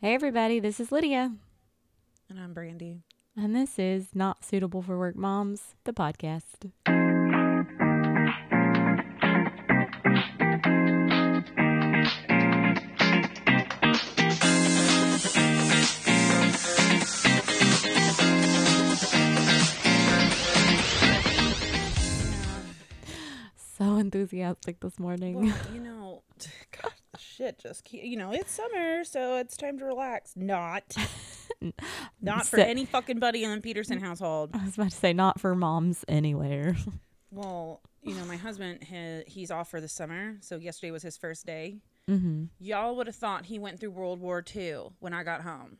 Hey, everybody, this is Lydia, And I'm Brandy. and this is Not Suitable for Work Moms, the podcast. So enthusiastic this morning. Well, you know, God, shit just keep, you know, it's summer, so it's time to relax. Not. Not for any fucking buddy in the Peterson household. I was about to say, not for moms anywhere. Well, you know, my husband, he, he's off for the summer, so yesterday was his first day. mm-hmm. Y'all would have thought he went through World War II when I got home.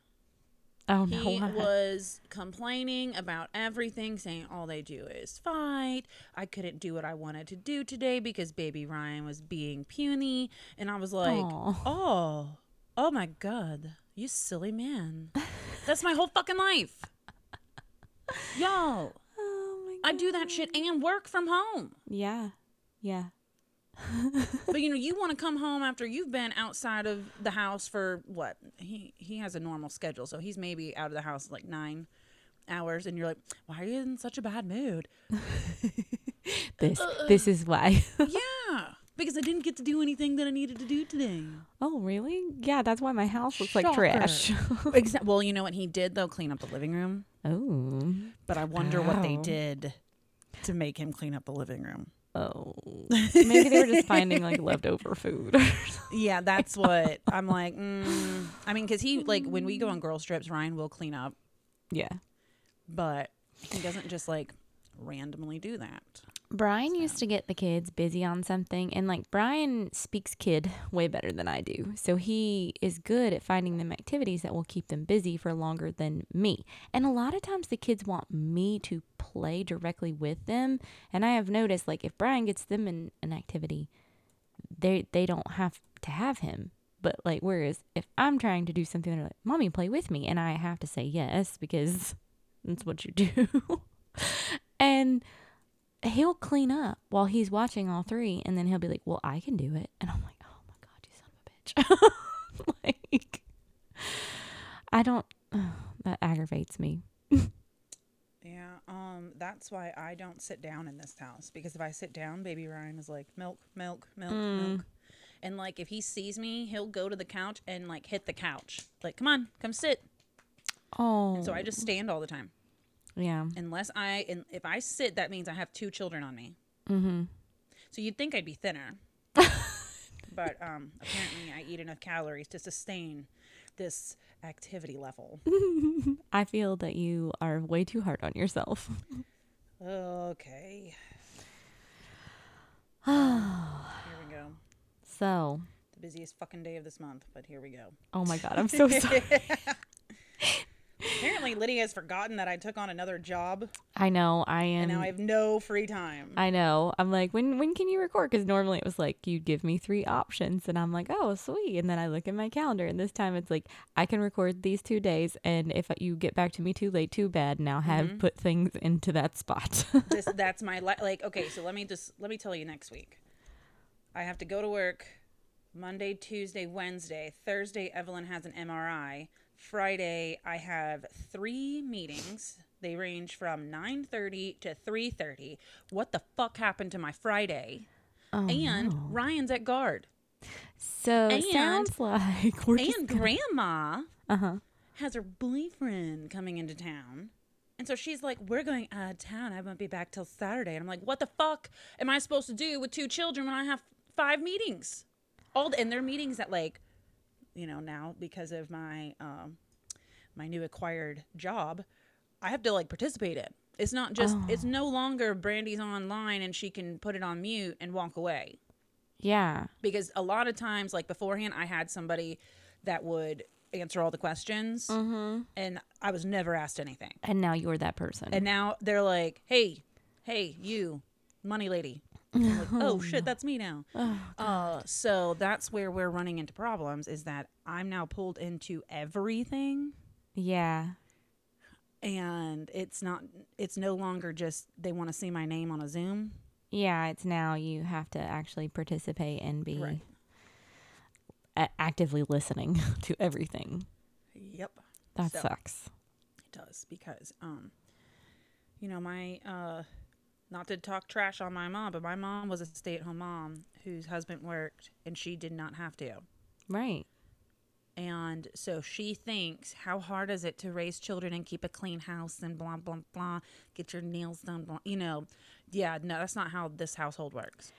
Oh, He was complaining about everything, saying all they do is fight. I couldn't do what I wanted to do today because baby Ryan was being puny. And I was like, Aw. oh, oh my God, you silly man. That's my whole fucking life. Yo, oh, my I do that shit and work from home. Yeah. Yeah. But you know, you want to come home after you've been outside of the house for what? He he has a normal schedule, so he's maybe out of the house like nine hours, and you're like, why are you in such a bad mood? This uh, uh. this is why. yeah, because I didn't get to do anything that I needed to do today. oh, really? Yeah, that's why my house looks like trash. Well, you know what he did though? Clean up the living room. oh. But I wonder what they did to make him clean up the living room. Oh. Maybe they were just finding like leftover food. Yeah, that's what I'm like. Mm. I mean, because he like when we go on girl trips, Ryan will clean up, yeah. but he doesn't just like randomly do that. Brian used to get the kids busy on something, and like Brian speaks kid way better than I do. So he is good at finding them activities that will keep them busy for longer than me. And a lot of times the kids want me to play directly with them. And I have noticed like if Brian gets them in an activity, they they don't have to have him. But like whereas if I'm trying to do something, they're like, Mommy, play with me and I have to say yes because that's what you do. and he'll clean up while he's watching all three and then he'll be like well i can do it and i'm like oh my god you son of a bitch like i don't that aggravates me Yeah, um, that's why I don't sit down in this house because if I sit down, baby Ryan is like milk, milk, milk, milk. And like if he sees me, he'll go to the couch and like hit the couch. Like, come on, come sit. oh And so I just stand all the time. Yeah Unless I and if I sit, that means I have two children on me. mm-hmm So you'd think I'd be thinner. but um apparently I eat enough calories to sustain this activity level. i feel that you are way too hard on yourself Okay. Here we go. so The busiest fucking day of this month, but here we go. oh my god i'm so sorry Apparently, Lydia has forgotten that I took on another job, i know i am and now I have no free time. I know. I'm like, when when can you record? Because normally it was like you'd give me three options, and I'm like, oh, sweet. And then I look at my calendar, and this time it's like I can record these two days, and if you get back to me too late, too bad. Now have Mm-hmm. put things into that spot. this, that's my li- like. Okay, so let me just let me tell you next week. I have to go to work Monday, Tuesday, Wednesday. Thursday, Evelyn has an MRI. Friday, I have three meetings. They range from 9:30 to 3:30. What the fuck happened to my Friday? oh, and no. Ryan's at guard. so and- sounds like we're and grandma uh huh. has her boyfriend coming into town. And so she's like, We're going out of town. I won't be back till Saturday. And I'm like, What the fuck am I supposed to do with two children when I have five meetings? All and they're meetings at like, you know, now because of my um my new acquired job, I have to like participate in. It's not just it's no longer Brandy's online and she can put it on mute and walk away Yeah. because a lot of times like beforehand i had somebody that would answer all the questions Mm-hmm. and i was never asked anything And now you're that person. and now they're like hey hey you money lady like, oh shit that's me now uh, so that's where we're running into problems is that i'm now pulled into everything yeah. and it's not it's no longer just they want to see my name on a zoom Yeah, it's now you have to actually participate and be Right. a- actively listening to everything. Yep. That So- sucks. It does because um you know my uh not to talk trash on my mom, but my mom was a stay-at-home mom whose husband worked and she did not have to. Right. And so she thinks, how hard is it to raise children and keep a clean house and blah blah blah, get your nails done, blah, you know. Yeah, no, that's not how this household works.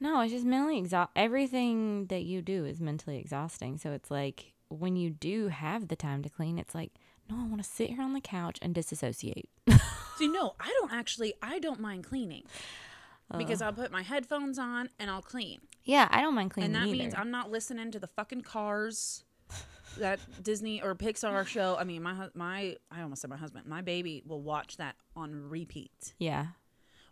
No, it's just mentally exhaust. Everything that you do is mentally exhausting. So it's like when you do have the time to clean, it's like, no, I want to sit here on the couch and disassociate. See, no, I don't actually I don't mind cleaning. Because I'll put my headphones on and I'll clean. Yeah, I don't mind cleaning and that either. means I'm not listening to the fucking cars that Disney or Pixar show. I mean, my my I almost said my husband. My baby will watch that on repeat yeah.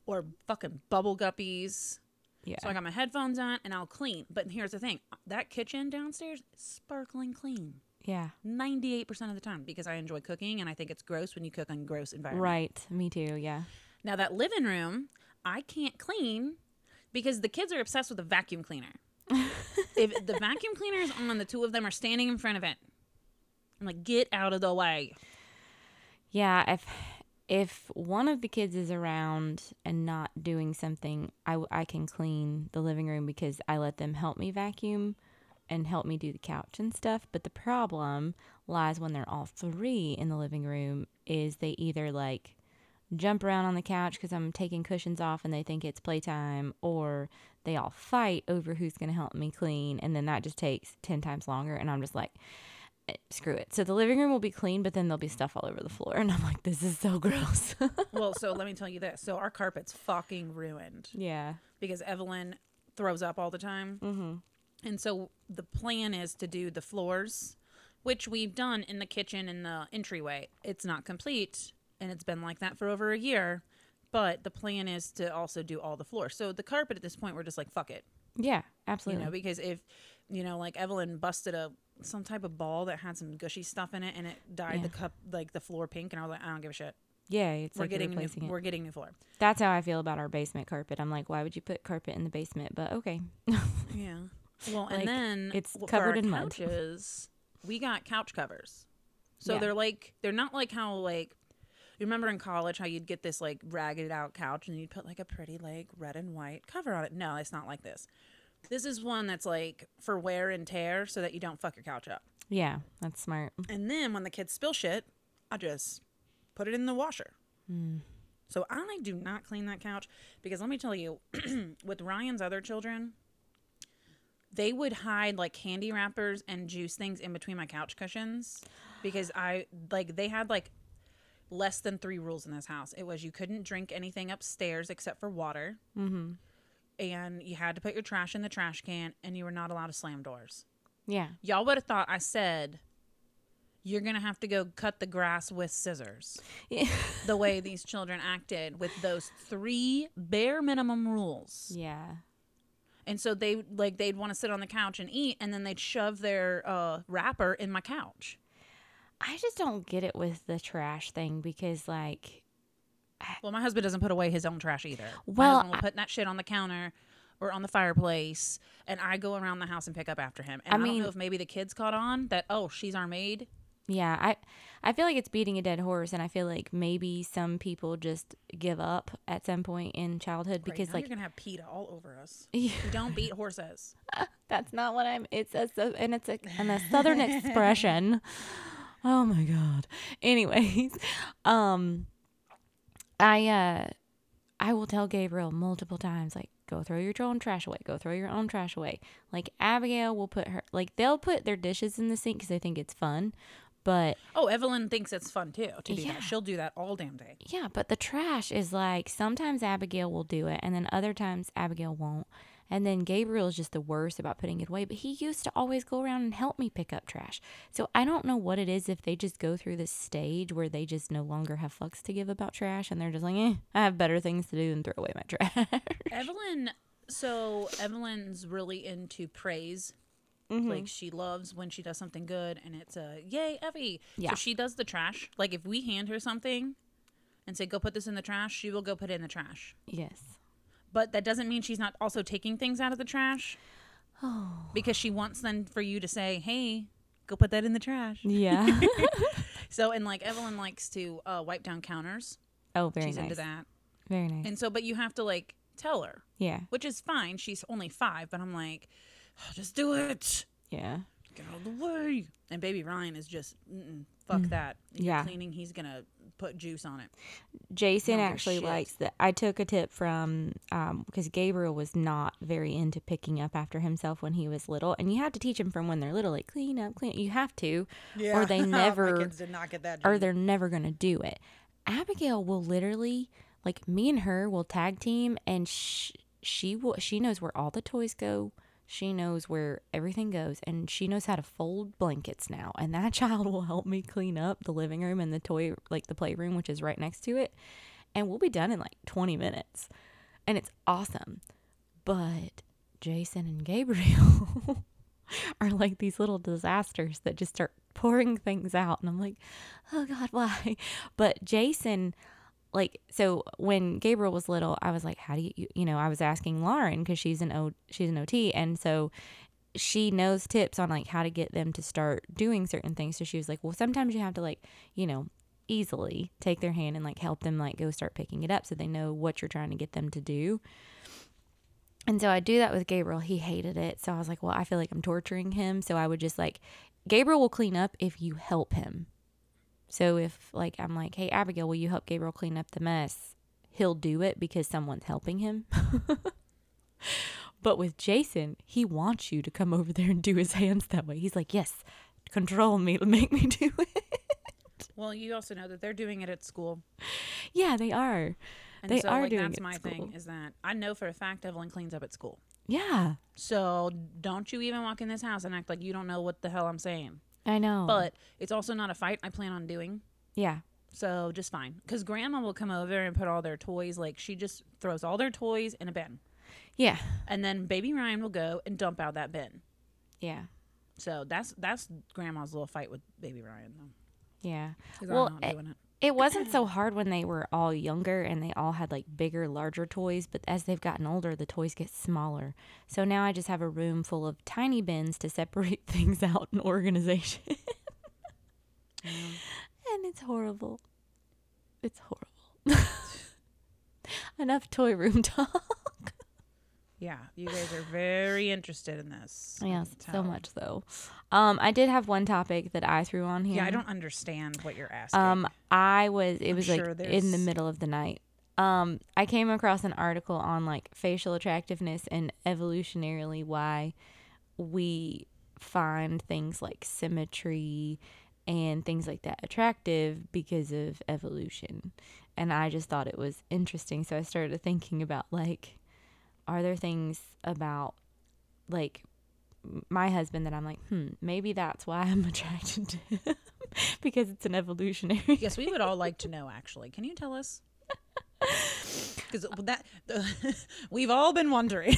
or fucking Bubble Guppies. Yeah. So I got my headphones on and I'll clean. But here's the thing: that kitchen downstairs is sparkling clean. Yeah. 98% of the time because I enjoy cooking and I think it's gross when you cook on gross environment. Right. Me too. Yeah. Now that living room, I can't clean because the kids are obsessed with the vacuum cleaner. if the vacuum cleaner is on, the two of them are standing in front of it. I'm like, get out of the way. Yeah, if if one of the kids is around and not doing something, I, I can clean the living room because I let them help me vacuum and help me do the couch and stuff. But the problem lies when they're all three in the living room is they either like jump around on the couch because I'm taking cushions off and they think it's playtime, or they all fight over who's going to help me clean. And then that just takes 10 times longer. And I'm just like, eh, screw it. So the living room will be clean, but then there'll be stuff all over the floor. And I'm like, this is so gross. Well, so let me tell you this. So our carpet's fucking ruined yeah. because Evelyn throws up all the time. Mm-hmm. And so the plan is to do the floors, which we've done in the kitchen and the entryway. It's not complete, and it's been like that for over a year. But the plan is to also do all the floors. So the carpet at this point, we're just like, fuck it. Yeah, absolutely. You know, because if, you know, like Evelyn busted a some type of ball that had some gushy stuff in it and it dyed the cup like the floor pink and I was like, I don't give a shit. yeah, it's we're like getting new, it. we're getting new floor. That's how I feel about our basement carpet. I'm like, why would you put carpet in the basement? But okay. Yeah. Well, Like, and then it's covered in mud. couches, we got couch covers. So Yeah. they're like they're not like how like you remember in college how you'd get this like ragged out couch and you'd put like a pretty like red and white cover on it. No, it's not like this. This is one that's like for wear and tear so that you don't fuck your couch up. Yeah, that's smart. And then when the kids spill shit, I just put it in the washer. Mm. So I do not clean that couch because let me tell you, with Ryan's other children, they would hide like candy wrappers and juice things in between my couch cushions because I like they had like less than three rules in this house. It was you couldn't drink anything upstairs except for water, Mm-hmm. and you had to put your trash in the trash can, and you were not allowed to slam doors. Yeah. Y'all would have thought I said you're gonna have to go cut the grass with scissors. Yeah. the way these children acted with those three bare minimum rules. yeah. And so they like they'd want to sit on the couch and eat and then they'd shove their uh wrapper in my couch. I just don't get it with the trash thing because, like, Well, my husband doesn't put away his own trash either. Well, husband will put that shit on the counter or on the fireplace and I go around the house and pick up after him. And I I, don't mean- know if maybe the kids caught on that oh, she's our maid. Yeah, I, I feel like it's beating a dead horse, and I feel like maybe some people just give up at some point in childhood because, like, you're gonna have PETA all over us. Don't beat horses. That's not what I'm. It's a and it's a and a southern expression. Oh my god. Anyways, um, I uh, I will tell Gabriel multiple times like, go throw your own trash away. Go throw your own trash away. Like Abigail will put her like they'll put their dishes in the sink because they think it's fun, but Oh, Evelyn thinks it's fun too to do Yeah. that. She'll do that all damn day. Yeah, but the trash is like sometimes Abigail will do it and then other times Abigail won't. And then Gabriel is just the worst about putting it away, but he used to always go around and help me pick up trash. So I don't know what it is if they just go through this stage where they just no longer have fucks to give about trash and they're just like, eh, I have better things to do than throw away my trash. Evelyn, so Evelyn's really into praise. Mm-hmm. Like she loves when she does something good, and it's a yay, Evie. Yeah. So she does the trash. Like if we hand her something and say go put this in the trash, she will go put it in the trash. yes. But that doesn't mean she's not also taking things out of the trash Oh. because she wants then for you to say, hey, Go put that in the trash. Yeah. So and like Evelyn likes to uh, wipe down counters. oh, very nice. She's nice. into that. Very nice. And so, but you have to like tell her, yeah. which is fine. She's only five, but I'm like, just do it. Yeah. Get out of the way. And baby Ryan is just, fuck that. If you're Mm. Yeah. cleaning, he's gonna put juice on it. Jason don't give a actually shit. likes that. I took a tip from um because Gabriel was not very into picking up after himself when he was little, and you have to teach him from when they're little, like clean up, clean. Up. You have to, yeah. or they never, did not get that. or they're never gonna do it. Abigail will literally, like me and her, will tag team, and sh- she will. She knows where all the toys go. She knows where everything goes, and she knows how to fold blankets now. And that child will help me clean up the living room and the toy, like the playroom, which is right next to it. And we'll be done in like 20 minutes. And it's awesome. But Jason and Gabriel are like these little disasters that just start pouring things out. And I'm like, oh God, why? But Jason, like, so when Gabriel was little, I was like, how do you, you, know, I was asking Lauren because she's an O, she's an OT. And so she knows tips on like how to get them to start doing certain things. So she was like, well, sometimes you have to like, you know, easily take their hand and like help them like go start picking it up so they know what you're trying to get them to do. And so I do that with Gabriel. He hated it. So I was like, well, I feel like I'm torturing him. So I would just like, Gabriel will clean up if you help him. So if like I'm like, hey Abigail, will you help Gabriel clean up the mess? He'll do it because someone's helping him. but with Jason, he wants you to come over there and do his hands that way. He's like, yes, control me, make me do it. Well, you also know that they're doing it at school. yeah, they are. And They so, are like, doing that's it my school. thing is that I know for a fact Evelyn cleans up at school. Yeah, So don't you even walk in this house and act like you don't know what the hell I'm saying. I know. But it's also not a fight I plan on doing. yeah, So just fine. Because grandma will come over and put all their toys, like she just throws all their toys in a bin. yeah, And then baby Ryan will go and dump out that bin. yeah, So that's that's grandma's little fight with baby Ryan though. yeah. Well, I'm not doing it. It wasn't so hard when they were all younger and they all had like bigger, larger toys, but as they've gotten older, the toys get smaller. So now I just have a room full of tiny bins to separate things out in organization. and it's horrible. It's horrible. Enough toy room talk. Yeah, you guys are very interested in this. Yes, so much so. Um, I did have one topic that I threw on here. Yeah, I don't understand what you're asking. Um, I was. It I'm was sure like in the middle of the night. Um, I came across an article on like facial attractiveness and evolutionarily why we find things like symmetry and things like that attractive because of evolution. And I just thought it was interesting. So I started thinking about like, are there things about like my husband that I'm like, hmm, maybe that's why I'm attracted to him because it's an evolutionary. yes, we would all like to know. Actually, can you tell us? Because that we've all been wondering.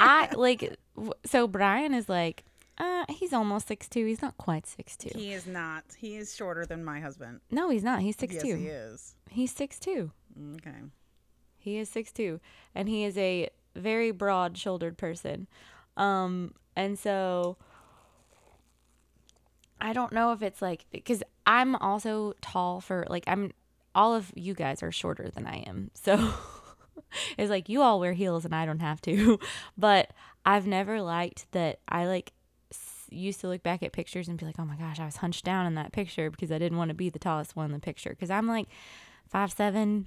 I like, so Brian is like, uh, he's almost six two. He's not quite six two. he is not. He is shorter than my husband. No, he's not. He's six yes, two. he is. He's six two. Okay. He is six two, and he is a very broad shouldered person. Um, and so I don't know if it's like because I'm also tall for like I'm all of you guys are shorter than I am, so it's like you all wear heels and I don't have to. But I've never liked that. I like used to look back at pictures and be like, oh my gosh, I was hunched down in that picture because I didn't want to be the tallest one in the picture because I'm like five seven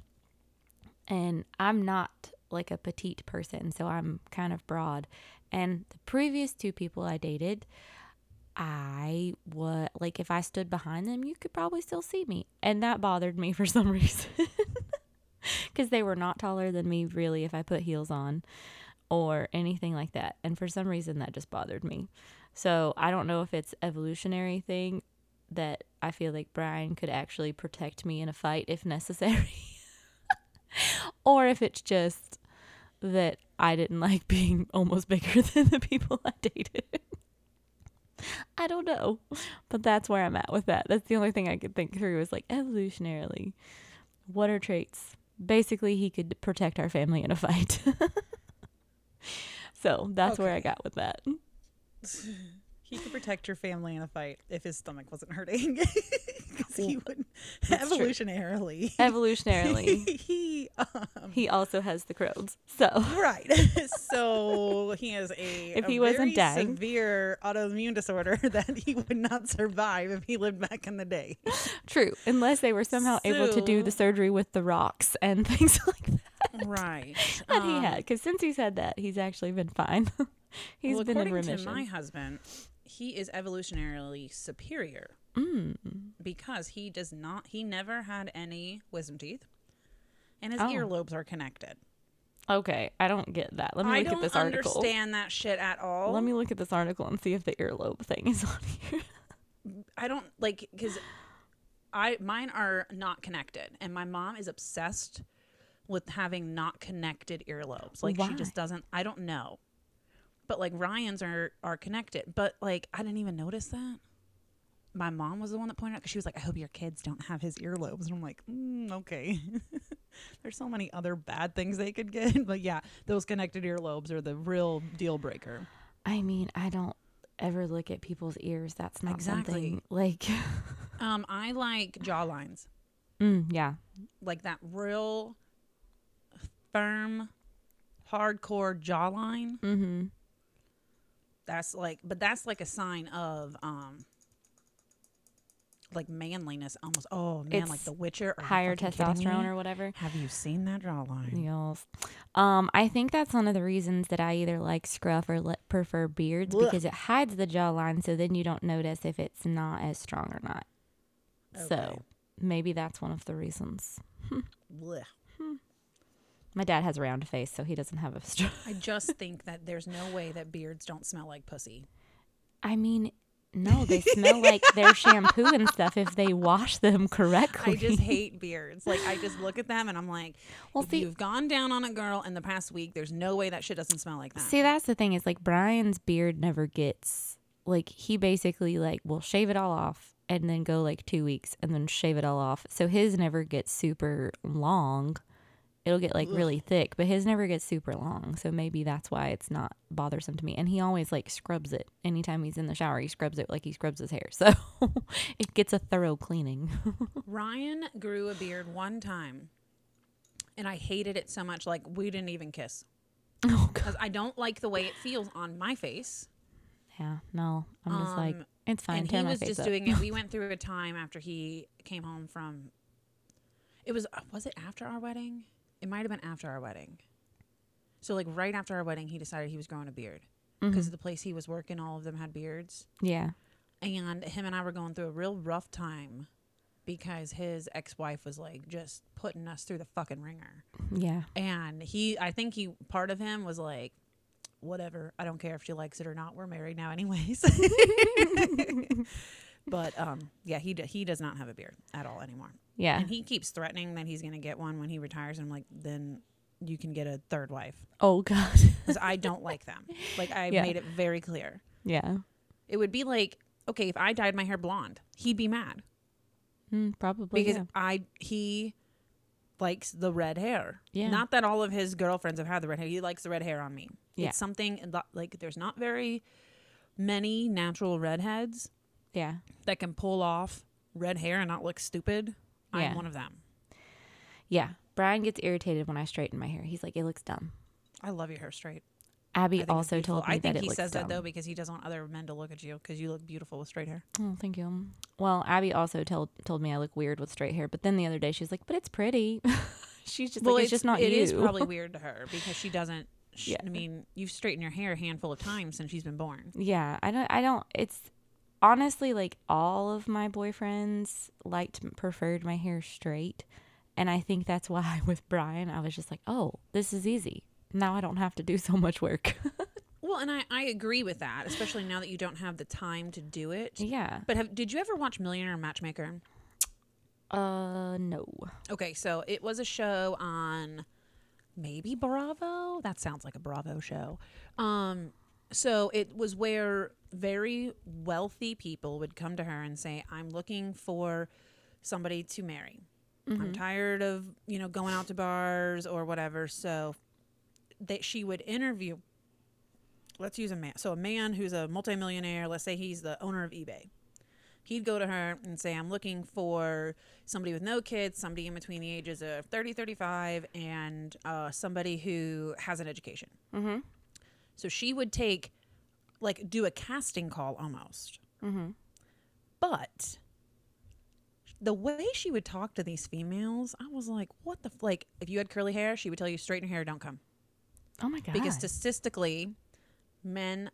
and I'm not like a petite person, so I'm kind of broad. And the previous two people I dated, I was like, if I stood behind them, you could probably still see me. And that bothered me for some reason. Because they were not taller than me, really, if I put heels on or anything like that. And for some reason, that just bothered me. So I don't know if it's evolutionary thing that I feel like Brian could actually protect me in a fight if necessary. or if it's just that I didn't like being almost bigger than the people I dated. I don't know, but that's where I'm at with that. That's the only thing I could think through is like evolutionarily, what are traits? Basically, he could protect our family in a fight. so that's where I got with that. He could protect your family in a fight if his stomach wasn't hurting. Because he would That's true. evolutionarily. Evolutionarily, he um, he also has the Crohn's. So right. so he has a If a he wasn't very dying. severe autoimmune disorder that he would not survive if he lived back in the day. true, unless they were somehow able to do the surgery with the rocks and things like that Right. that he had. Because since he's had that, he's actually been fine. He's well, been in remission. to my husband, he is evolutionarily superior mm. because he does not. He never had any wisdom teeth, and his Oh. earlobes are connected. Okay, I don't get that. Let me I look at this article. i don't understand that shit at all. Let me look at this article and see if the earlobe thing is on here. I don't like because I mine are not connected, and my mom is obsessed with having not connected earlobes. Like she just doesn't. I don't know, but like Ryan's are are connected. But like I didn't even notice that. My mom was the one that pointed out because she was like, "I hope your kids don't have his earlobes," and I'm like, mm, "Okay." There's so many other bad things they could get, but yeah, those connected earlobes are the real deal breaker. I mean, I don't ever look at people's ears. That's not Exactly. something like. Um, I like jawlines. mm, yeah, like that real firm hardcore jawline mm-hmm. That's like but that's like a sign of um like manliness almost oh man like the witcher Are you higher fucking kidding testosterone me? or whatever. have you seen that jawline Yes. Um, I think that's one of the reasons that I either like scruff or le- prefer beards Blech. because it hides the jawline, so then you don't notice if it's not as strong or not. Okay. So maybe that's one of the reasons. Blech. My dad has a round face, so he doesn't have a strong. i just think that there's no way that beards don't smell like pussy I mean, no, they smell like their shampoo and stuff if they wash them correctly. i just hate beards like i just look at them and i'm like Well, if see- you've gone down on a girl in the past week there's no way that shit doesn't smell like that See, that's the thing is like Brian's beard never gets like he basically like will shave it all off and then go like two weeks and then shave it all off. So his never gets super long. It'll get like really thick, but his never gets super long. So maybe that's why it's not bothersome to me. And he always like scrubs it anytime he's in the shower. He scrubs it like he scrubs his hair. So it gets a thorough cleaning. Ryan grew a beard one time, and I hated it so much. Like we didn't even kiss oh because I don't like the way it feels on my face. Yeah. No. I'm just like Um, it's fine. and he was just up. doing it. We went through a time after he came home from. It was uh, was it after our wedding? It might have been after our wedding. So like right after our wedding, he decided he was growing a beard because Mhm. the place he was working, all of them had beards. Yeah. and him and I were going through a real rough time because his ex-wife was like just putting us through the fucking ringer. Yeah. And he I think he part of him was like whatever, I don't care if she likes it or not. We're married now anyways. but um yeah, he d- he does not have a beard at all anymore. Yeah. And he keeps threatening that he's going to get one when he retires and I'm like then you can get a third wife Oh god. cuz I don't like them. Like I Yeah. made it very clear. yeah. It would be like okay, if I dyed my hair blonde, he'd be mad. Mm, probably. because yeah. I he likes the red hair. Yeah. Not that all of his girlfriends have had the red hair. He likes the red hair on me. Yeah. It's something like there's not very many natural redheads Yeah. that can pull off red hair and not look stupid. Yeah. I'm one of them. Yeah. Brian gets irritated when I straighten my hair. He's like, it looks dumb. I love your hair straight. Abby it's also told me I think that it he looks says dumb. that though because he doesn't want other men to look at you because you look beautiful with straight hair. Oh, thank you. Well, Abby also told told me I look weird with straight hair, but then the other day she's like, "But it's pretty." she's just like, "It's just not it you." is probably weird to her because she doesn't. Sh- Yeah. I mean, you've straightened your hair a handful of times since she's been born. yeah, I don't. I don't. It's honestly like all of my boyfriends liked preferred my hair straight, and I think that's why with Brian I was just like, "Oh, this is easy. Now I don't have to do so much work." Well, and I, I agree with that, especially now that you don't have the time to do it. yeah. But have, did you ever watch Millionaire Matchmaker? Uh, no. Okay, so it was a show on maybe Bravo. That sounds like a Bravo show. Um, so it was where very wealthy people would come to her and say, "I'm looking for somebody to marry. I'm tired of you know going out to bars or whatever." So that she would interview let's use a man. So a man who's a multimillionaire, let's say he's the owner of eBay. He'd go to her and say, I'm looking for somebody with no kids, somebody in between the ages of 30, 35, and uh, somebody who has an education. Mm-hmm. So she would take, like, do a casting call almost. Mm-hmm. But the way she would talk to these females, I was like, what the f-? like? If you had curly hair, she would tell you straighten your hair, don't come, Oh my god. because statistically, men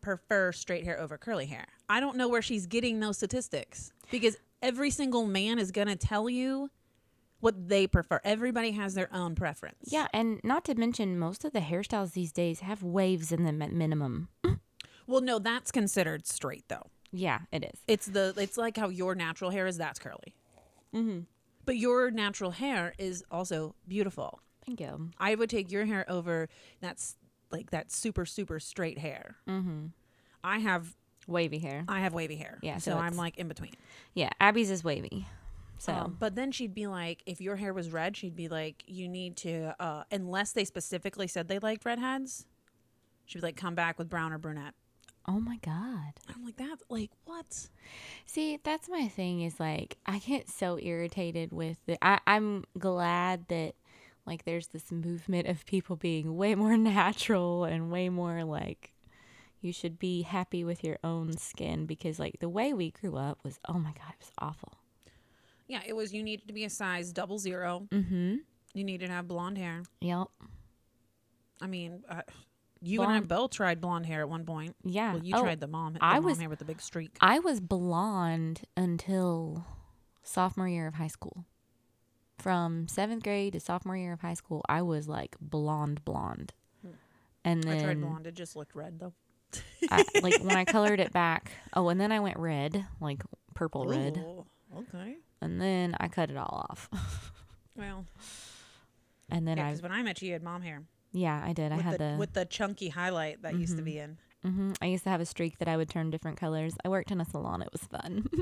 prefer straight hair over curly hair. I don't know where she's getting those statistics because every single man is gonna tell you what they prefer. Everybody has their own preference. yeah, and not to mention most of the hairstyles these days have waves in them at minimum. Well, no, that's considered straight though. Yeah, it is. It's the it's like how your natural hair is. That's curly. Mm-hmm. But your natural hair is also beautiful. Thank you. I would take your hair over that's like that super super straight hair. Mm-hmm. I have Wavy hair. I have wavy hair. Yeah, so, so I'm like in between. Yeah, Abby's is wavy. So Um, but then she'd be like, if your hair was red, she'd be like, you need to, uh, unless they specifically said they liked redheads, she'd be like, come back with brown or brunette. Oh my god. I'm like, that's like what? See, that's my thing is like I get so irritated with it. I, I'm glad that like there's this movement of people being way more natural and way more like you should be happy with your own skin because like the way we grew up was oh my god, it was awful. Yeah, it was. You needed to be a size double zero. Mm-hmm. You needed to have blonde hair. Yep. I mean, uh, you and I both tried blonde hair at one point. Yeah. Well, you Oh, tried the mom. The I mom was- hair with the big streak. I was blonde until sophomore year of high school. From seventh grade to sophomore year of high school, I was like blonde, blonde. Hmm. And then I tried blonde. It just looked red though. I, like when I colored it back. Oh, and then I went red, like purple red, Ooh, okay. And then I cut it all off. Well, And then yeah, I, because when I met you, you had mom hair yeah, I did. I had the, the, with the chunky highlight that used to be in. hmm I used to have a streak that I would turn different colors. I worked in a salon. It was fun.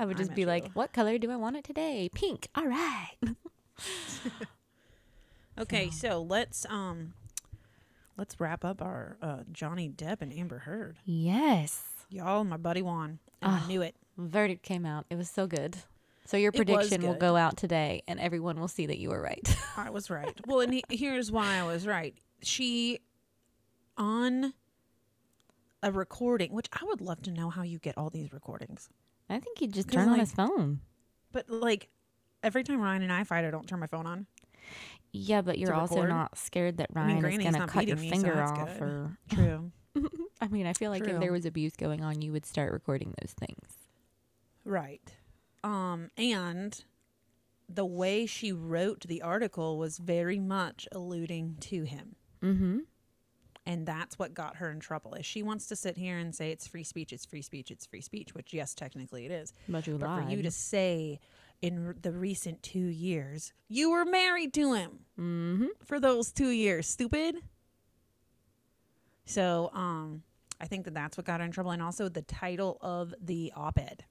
I would just met be like, you. "What color do I want it today? Pink. All right." okay, so let's um, let's wrap up our uh, Johnny Depp and Amber Heard. Yes. Y'all, my buddy won. And Ah. I knew it. Verdict came out. It was so good. So your prediction will go out today, and everyone will see that you were right. I was right. Well, and he, here's why I was right. She on a recording, which I would love to know how you get all these recordings. I think he just 'Cause, turned on his phone. But like every time Ryan and I fight, I don't turn my phone on. Yeah, but you're also not scared that I Ryan mean, is going to cut your me, finger that's off. good. Or True. I mean, I feel like if there was abuse going on, you would start recording those things. right. Um, and the way she wrote the article was very much alluding to him. Mm-hmm. And that's what got her in trouble. Is she wants to sit here and say it's free speech, it's free speech, it's free speech, which yes, technically it is. But you But for you to say in r- the recent two years, you were married to him mm-hmm. for those two years, stupid. So, um, I think that that's what got her in trouble, and also the title of the op-ed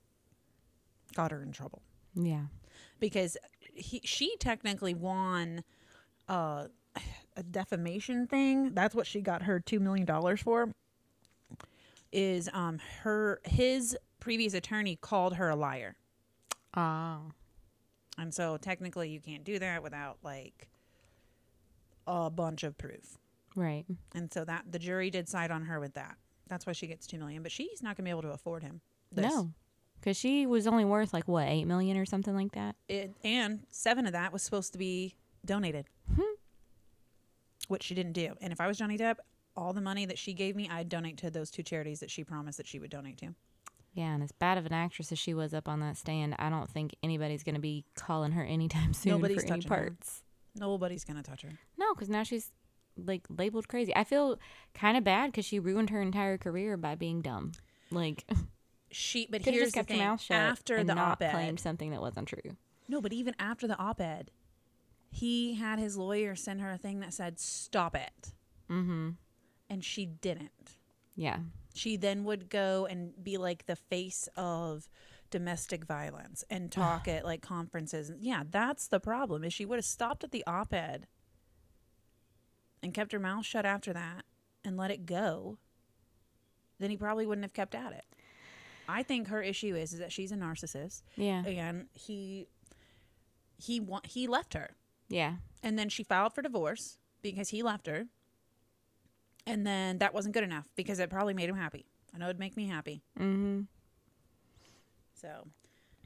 got her in trouble Yeah. because he she technically won uh, a defamation thing. That's what she got her two million dollars for. Is um her his previous attorney called her a liar. Ah. And so technically you can't do that without like a bunch of proof. Right. And so that the jury did side on her with that. That's why she gets 2 million, but she's not going to be able to afford him. This. No. Because she was only worth like what eight million or something like that. It, and 7 of that was supposed to be donated. Hmm. Which she didn't do. And if I was Johnny Depp, all the money that she gave me, I'd donate to those two charities that she promised that she would donate to. Yeah, and as bad of an actress as she was up on that stand, I don't think anybody's going to be calling her anytime soon Nobody's for any touching her. parts. Nobody's going to touch her. No, because now she's like labeled crazy. I feel kind of bad because she ruined her entire career by being dumb. Like, She but here's just kept the her thing. mouth shut after and the not op-ed, claimed something that wasn't true. No, but even after the op ed, he had his lawyer send her a thing that said, stop it. Mm-hmm. And she didn't. Yeah. She then would go and be like the face of domestic violence and talk at like conferences. Yeah, that's the problem. Is she would have stopped at the op ed and kept her mouth shut after that and let it go, then he probably wouldn't have kept at it. I think her issue is, is that she's a narcissist Yeah. and he he wa- he left her. Yeah. And then she filed for divorce because he left her. And then that wasn't good enough because it probably made him happy. I know it'd make me happy. Mm-hmm. So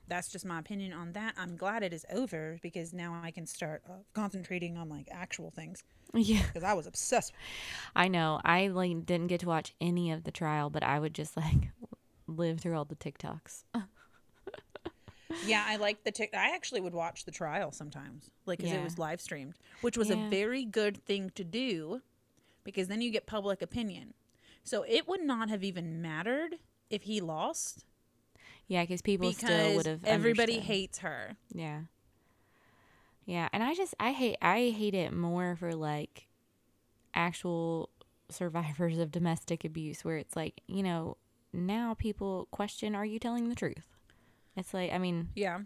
that's just my opinion on that. I'm glad it is over because now I can start uh, concentrating on like actual things Yeah. because I was obsessed. I know. I like didn't get to watch any of the trial, but I would just like live through all the TikToks. yeah, I like the tick. I actually would watch the trial sometimes, like because Yeah. it was live streamed, which was Yeah. a very good thing to do because then you get public opinion. So it would not have even mattered if he lost Yeah, because people still would have. everybody understood. hates her. Yeah. Yeah, and I just I hate I hate it more for like actual survivors of domestic abuse where it's like, you know, now people question are you telling the truth? It's like I mean, Yeah.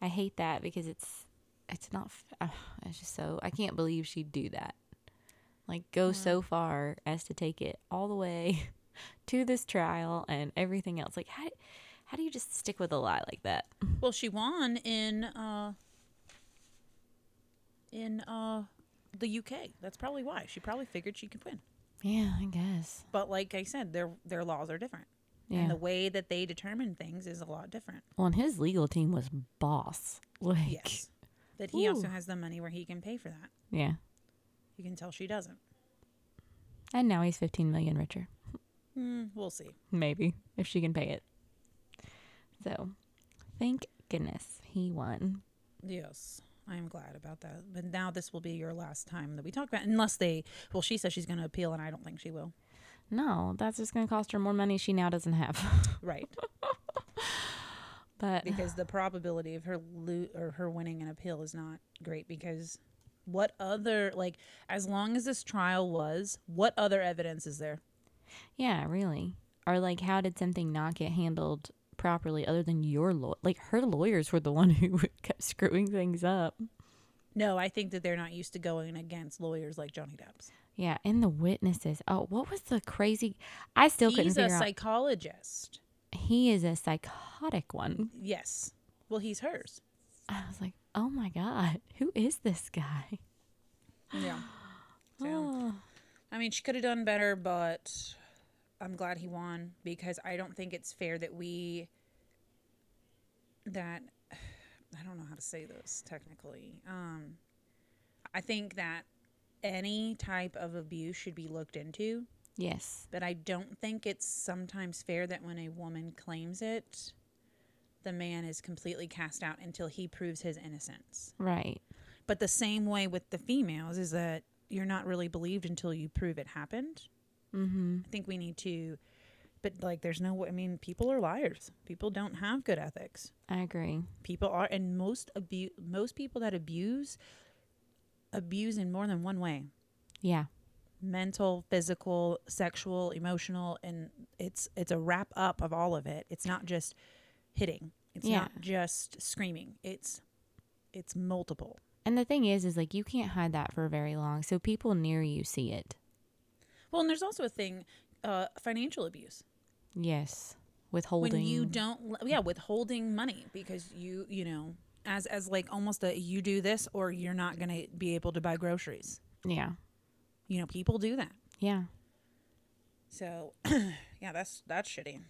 I hate that because it's it's not uh, it's just so I can't believe she'd do that. Like go so far as to take it all the way to this trial and everything else. Like how how do you just stick with a lie like that? Well, she won in uh in uh the UK. That's probably why. She probably figured she could win. Yeah, I guess. But like I said, their their laws are different. Yeah. And the way that they determine things is a lot different. Well, and his legal team was boss. Like, Yes. That he also has the money where he can pay for that. yeah. You can tell she doesn't. And now he's 15 million richer. Hmm, we'll see. Maybe, if she can pay it. So, thank goodness he won. Yes. I am glad about that. But now this will be your last time that we talk about unless they well, she says she's gonna appeal and I don't think she will. No, that's just going to cost her more money she now doesn't have. Right. but because the probability of her lo- or her winning an appeal is not great because what other like as long as this trial was what other evidence is there yeah, really. Or like, how did something not get handled properly other than your law? Like, her lawyers were the one who kept screwing things up. no i think that they're not used to going against lawyers like johnny depp's Yeah, and the witnesses. Oh, what was the crazy? I still couldn't he's a figure out. psychologist he is a psychotic one. yes well he's hers I was like, oh my God, who is this guy? yeah so Oh. i mean she could have done better but i'm glad he won because i don't think it's fair that we that I don't know how to say this technically. Um, I think that any type of abuse should be looked into, Yes. but I don't think it's sometimes fair that when a woman claims it, the man is completely cast out until he proves his innocence. Right. But the same way with the females is that you're not really believed until you prove it happened. Mm-hmm. I think we need to, but like, there's no. I mean, people are liars. People don't have good ethics. I agree. people are and most abuse most people that abuse abuse in more than one way Yeah. mental physical sexual emotional and it's it's a wrap up of all of it it's not just hitting it's Yeah. not just screaming it's it's multiple And the thing is, is like you can't hide that for very long. So people near you see it. Well and there's also a thing uh financial abuse Yes. Withholding. when you don't yeah withholding money because you you know as as like almost a you do this or you're not going to be able to buy groceries Yeah. you know people do that Yeah. So, yeah, that's that's shitty.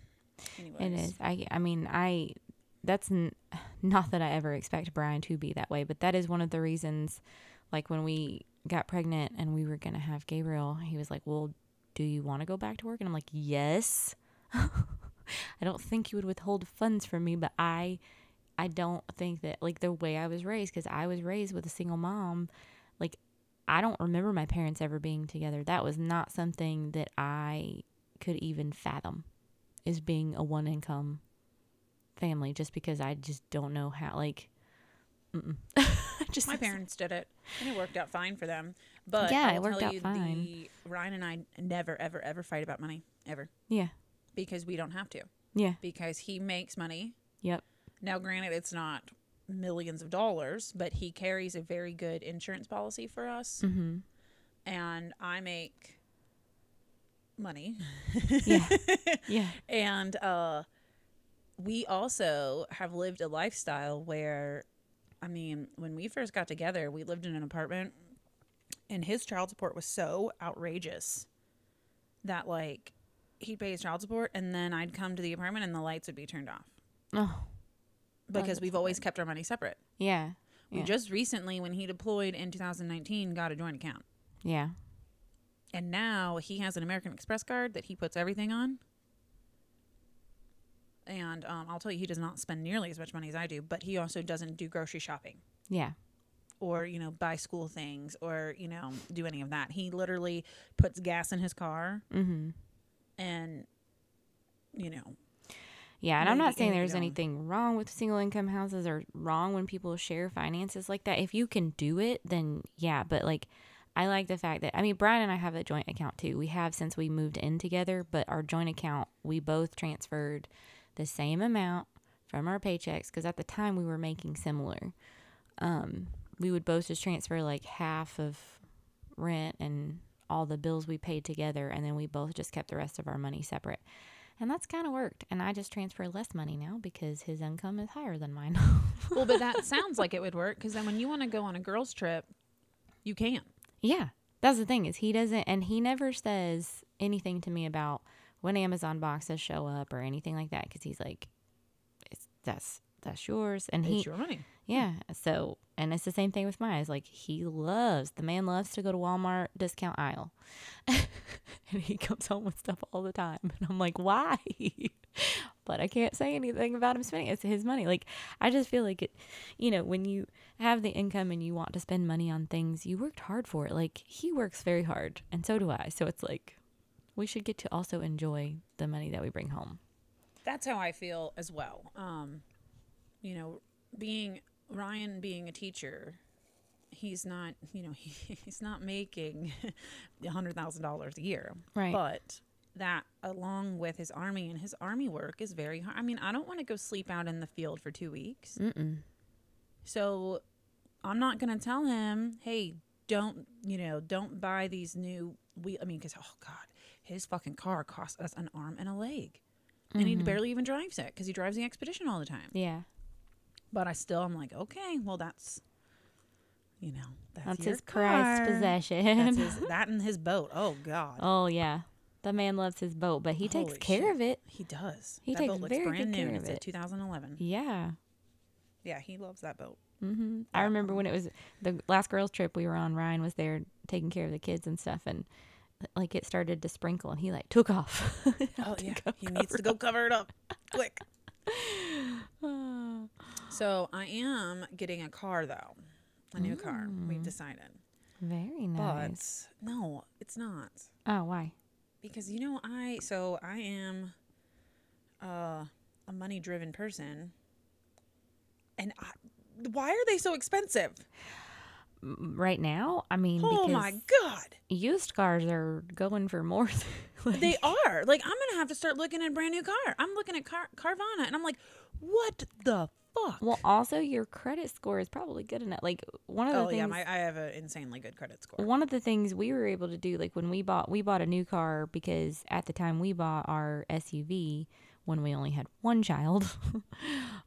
Anyways, It is. I. I mean, I. That's n- not that I ever expect Brian to be that way, but that is one of the reasons. Like when we got pregnant and we were gonna have Gabriel, he was like, "Well, do you want to go back to work?" And I'm like, "Yes." I don't think you would withhold funds from me, but I, I don't think that like the way I was raised, because I was raised with a single mom, like I don't remember my parents ever being together. That was not something that I could even fathom is being a one income family just because I just don't know how like. just my parents did it, and it worked out fine for them. But Yeah, I'll it worked tell out you, fine. The, Ryan and I never, ever, ever fight about money ever Yeah. because we don't have to Yeah. because he makes money. Yep. Now, granted, it's not millions of dollars, but he carries a very good insurance policy for us. Mhm. and I make money. Yeah. Yeah. and uh we also have lived a lifestyle where I mean, when we first got together, we lived in an apartment and his child support was so outrageous that like he'd pay his child support and then I'd come to the apartment and the lights would be turned off Oh. because we've always kept our money separate. Yeah. We Yeah. just recently when he deployed in 2019 got a joint account. Yeah. And now he has an American Express card that he puts everything on. And um, I'll tell you, he does not spend nearly as much money as I do, but he also doesn't do grocery shopping Yeah. or, you know, buy school things or, you know, do any of that. He literally puts gas in his car Mm-hmm. and, you know, Yeah, and I'm not saying there's anything wrong with single income houses or wrong when people share finances like that. If you can do it, then yeah. But like, I like the fact that I mean, Brian and I have a joint account too. We have since we moved in together, but our joint account we both transferred the same amount from our paychecks because at the time we were making similar. Um, we would both just transfer like half of rent and all the bills we paid together, and then we both just kept the rest of our money separate. And that's kind of worked. And I just transfer less money now because his income is higher than mine. well, but that sounds like it would work because then when you want to go on a girls' trip, you can. yeah. That's the thing is he doesn't and he never says anything to me about when Amazon boxes show up or anything like that because he's like it's that's that's yours. And he your money. yeah so and it's the same thing with mine it's like he loves the man loves to go to Walmart discount aisle. And he comes home with stuff all the time. And I'm like why? But I can't say anything about him spending it's his money. Like I just feel like it you know when you have the income and you want to spend money on things you worked hard for it. Like he works very hard and so do I. So it's like we should get to also enjoy the money that we bring home That's how I feel as well. Um, you know, being Ryan being a teacher, he's not, you know, he, he's not making a hundred thousand dollars a year. Right. But that along with his army and his army work is very hard. I mean, I don't want to go sleep out in the field for two weeks. Mm-mm. So I'm not going to tell him, hey, don't, you know, don't buy these new wheel. I mean, because, oh God, his fucking car costs us an arm and a leg. And he barely even drives it because he drives the expedition all the time. yeah But I still, I'm like, okay, well, that's, you know, that's, that's his prized possession That's his, that and his boat. Oh God, Oh yeah, the man loves his boat, but he takes care shit. of it. he does. He that takes boat looks very good brand new. care and of It's a it. 2011. Yeah. Yeah, he loves that boat. Mm-hmm. I remember when it was the last girls' trip we were on. Ryan was there taking care of the kids and stuff, and like it started to sprinkle, and he like took off. Oh yeah, he needs to go cover it up quick. So I am getting a car though, a new car. We've decided, Very nice. but no, it's not oh, why? because you know I. So I am, uh, a money-driven person, and I, why are they so expensive? Right now, I mean, Oh because my god, used cars are going for more. like- they are like I'm gonna have to start looking at a brand new car. I'm looking at car Carvana, and I'm like, what the fuck? well, also your credit score is probably good enough. Like one of the oh things. yeah, my, I have an insanely good credit score. one of the things we were able to do like when we bought we bought a new car because at the time we bought our SUV when we only had one child.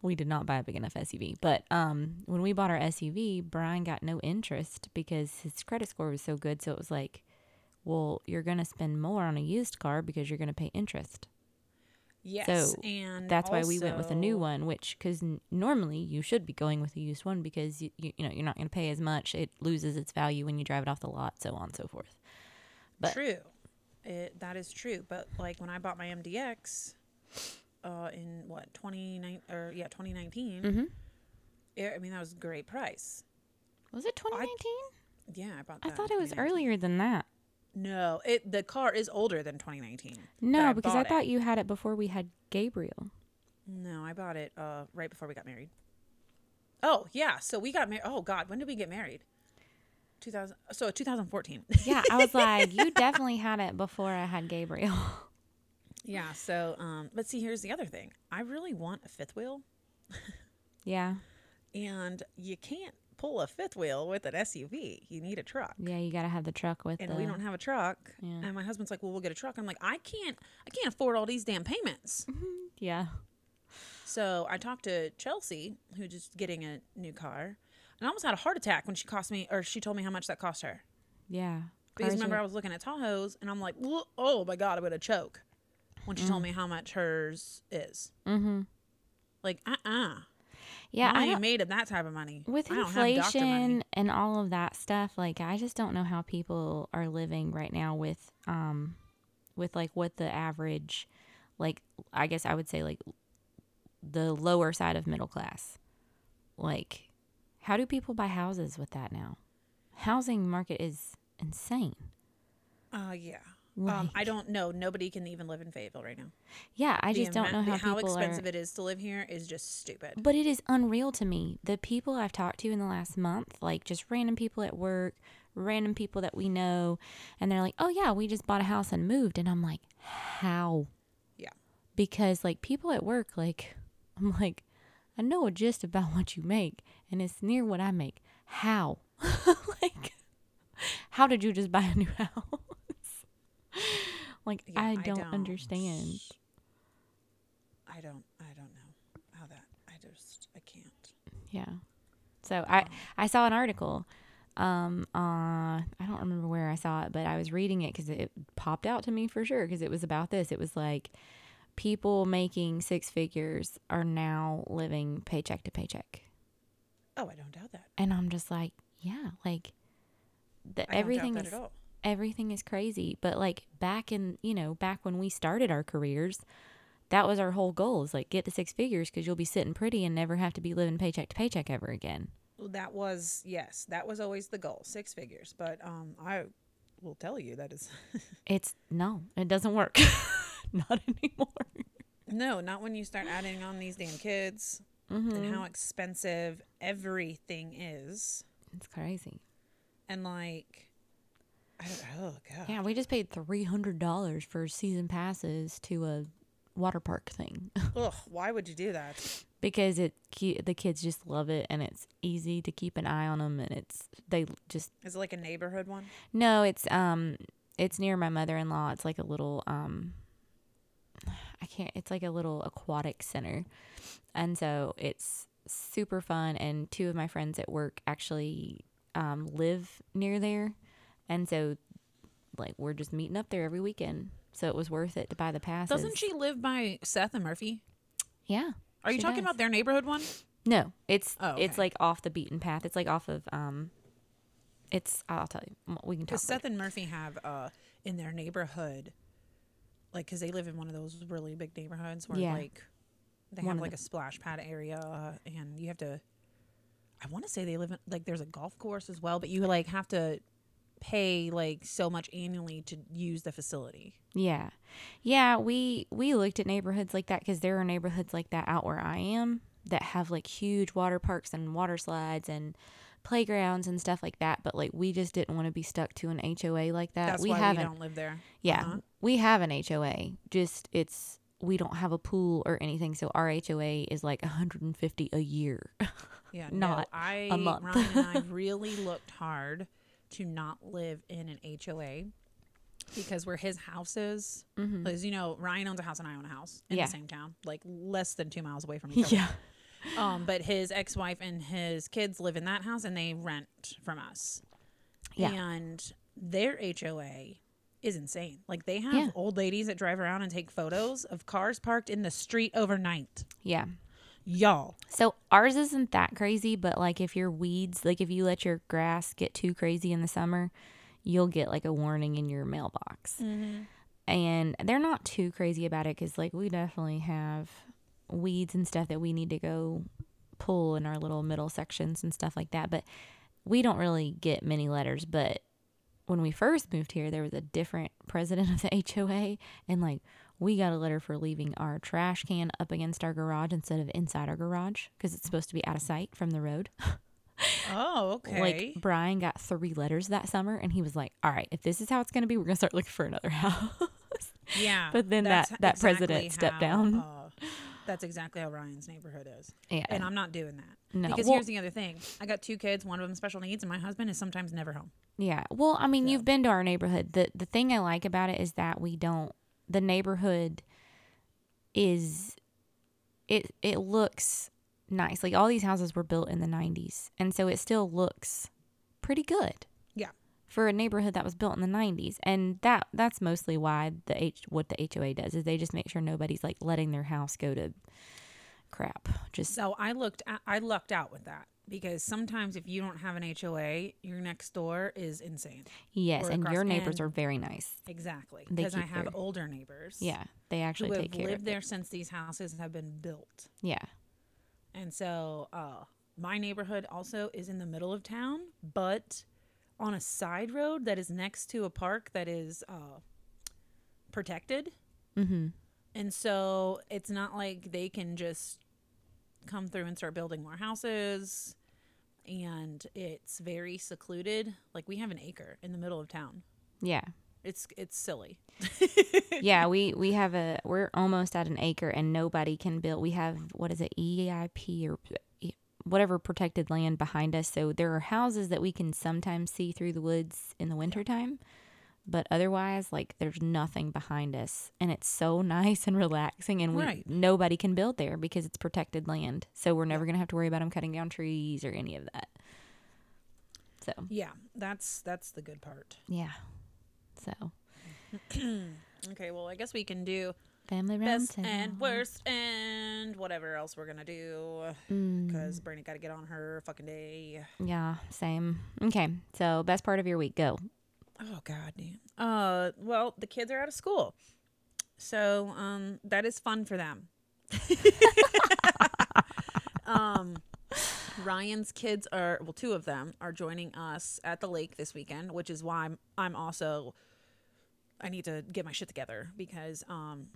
We did not buy a big enough SUV but um when we bought our SUV Brian got no interest because his credit score was so good. So it was like well you're going to spend more on a used car because you're going to pay interest. Yes, So, and that's why we went with a new one which cuz n- normally you should be going with a used one because you, you, you know you're not going to pay as much. It loses its value when you drive it off the lot so on and so forth. But- true, it, that is true. But like when I bought my MDX, uh, in what twenty nine or yeah twenty nineteen, Mhm. it, I mean that was a great price. Was it 2019? Yeah, I bought. I thought it was earlier than that. No, it the car is older than twenty nineteen. No, I because I it. thought you had it before we had Gabriel. No, I bought it uh, right before we got married. Oh yeah, so we got married. Oh God, when did we get married? Two thousand. So two thousand fourteen. Yeah, I was like, you definitely had it before I had Gabriel. Yeah. So, um, but see, here's the other thing. I really want a fifth wheel. yeah. and you can't pull a fifth wheel with an SUV. You need a truck. Yeah, you got to have the truck with And the. we don't have a truck. Yeah. And my husband's like, "Well, we'll get a truck." I'm like, "I can't I can't afford all these damn payments." yeah. So I talked to Chelsea, who's just getting a new car, and I almost had a heart attack when she cost me, or she told me how much that cost her. Yeah. Because remember, are- I was looking at Tahoe's, and I'm like, "Oh my god, I'm gonna choke," when she told Mm. me how much hers is. Mhm. Like, uh, uh Yeah, I I ain't made of that type of money. with I don't have money. inflation and all of that stuff, like I just don't know how people are living right now with um with like what the average like I guess I would say like the lower side of middle class. Like how do people buy houses with that now? Housing market is insane. Uh, yeah. Um, I don't know. Nobody can even live in Fayetteville right now. Yeah, I The just don't know how, how expensive are it is to live here is just stupid. But it is unreal to me. The people I've talked to in the last month, like just random people at work, random people that we know, and they're like, "Oh yeah, we just bought a house and moved." And I'm like, "How?" Yeah. Because like people at work, like I'm like, I know just about what you make, and it's near what I make. How? like, how did you just buy a new house? like Yeah, I, don't understand. I don't. I don't know how that. I just. I can't. Yeah. So I I saw an article. Um, uh, I don't remember where I saw it, but I was reading it because it popped out to me for sure because it was about this. It was like people making six figures are now living paycheck to paycheck, Oh, I don't doubt that. and I'm just like, yeah, like the, I everything don't is at all. Everything is crazy. But like back in you know back when we started our careers. That was our whole goal is like get to six figures because you'll be sitting pretty and never have to be living paycheck to paycheck ever again. Well, That was yes. That was always the goal, six figures. But um, I will tell you that is It's no, it doesn't work. Not anymore. no, not when you start adding on these damn kids Mm-hmm. and how expensive everything is, It's crazy. and like. Oh god. Yeah, we just paid three hundred dollars for season passes to a water park thing Ugh. Why would you do that? because it the kids just love it and it's easy to keep an eye on them and it's they just Is it like a neighborhood one? no it's um it's near my mother in law. It's like a little um I can't it's like a little aquatic center. And so it's super fun and two of my friends at work actually um live near there. And so like we're just meeting up there every weekend. So it was worth it to buy the passes. Doesn't she live by Seth and Murphy? Yeah. Are you talking does. about their neighborhood one? No, it's Oh, it's like off the beaten path. It's like off of um it's I'll tell you. We can talk. Later. Seth and Murphy have uh in their neighborhood, like, because they live in one of those really big neighborhoods where Yeah. like they One have like a splash pad area, and you have to. I want to say they live in like there's a golf course as well, but you like have to pay like so much annually to use the facility. Yeah. Yeah, we we looked at neighborhoods like that cuz there are neighborhoods like that out where I am that have like huge water parks and water slides and playgrounds and stuff like that, but like we just didn't want to be stuck to an HOA like that. That's we why haven't we don't live there. Yeah. Uh-huh. We have an HOA. Just it's we don't have a pool or anything, so our HOA is like 150 a year. Yeah, Not no, I a month. Ryan and I really looked hard to not live in an HOA because where his house is, because you know Ryan owns a house and I own a house in Mm-hmm. Yeah. the same town, like less than two miles away from each other. yeah. Um, but his ex-wife and his kids live in that house and they rent from us. Yeah. and their HOA is insane. Like they have Yeah. old ladies that drive around and take photos of cars parked in the street overnight. Yeah. Y'all, So ours isn't that crazy, but like if your weeds, like if you let your grass get too crazy in the summer, you'll get like a warning in your mailbox. Mm-hmm. And they're not too crazy about it because like we definitely have weeds and stuff that we need to go pull in our little middle sections and stuff like that. But we don't really get many letters. But when we first moved here, there was a different president of the HOA, and like we got a letter for leaving our trash can up against our garage instead of inside our garage because it's supposed to be out of sight from the road. oh okay. Like Brian got three letters that summer, and he was like, "All right, if this is how it's gonna be, we're gonna start looking for another house." Yeah. But then that- that president exactly stepped how, down. uh, That's exactly how Ryan's neighborhood is. Yeah. And I'm not doing that. No. Because Well- here's the other thing. I got two kids, one of them special needs, and my husband is sometimes never home. Yeah. Well, I mean, So- you've been to our neighborhood. The the thing I like about it is that we don't the neighborhood is it it looks nice. Like all these houses were built in the 90s, and so it still looks pretty good. Yeah. For a neighborhood that was built in the 90s. And that that's mostly why the H what the HOA does is they just make sure nobody's like letting their house go to crap. Just So I looked I lucked out with that because sometimes if you don't have an HOA, your next door is insane. yes, or and across- your neighbors and- are very nice. Exactly. They Because I keep have their- older neighbors. Yeah, they Who actually have take care lived of there it. since these houses have been built. Yeah. And so uh, my neighborhood also is in the middle of town, but on a side road that is next to a park that is uh, protected. Mm-hmm. And so it's not like they can just come through and start building more houses. And it's very secluded. Like we have an acre in the middle of town. Yeah. It's it's silly. yeah, we we have a we're almost at an acre and nobody can build. We have what is it EIP or whatever protected land behind us. So there are houses that we can sometimes see through the woods in the wintertime. But otherwise, like there's nothing behind us, and it's so nice and relaxing, and we, Right. nobody can build there because it's protected land. So we're never gonna have to worry about them cutting down trees or any of that. So Yeah, that's that's the good part. yeah, so Okay, well I guess we can do family best and worst and whatever else we're gonna do Mm. because Brandy got to get on her fucking day. Yeah, same. Okay, so best part of your week, go. Oh god damn. Uh well, the kids are out of school. So, um that is fun for them. um Ryan's kids are well two of them are joining us at the lake this weekend, which is why I'm I'm also I need to get my shit together because um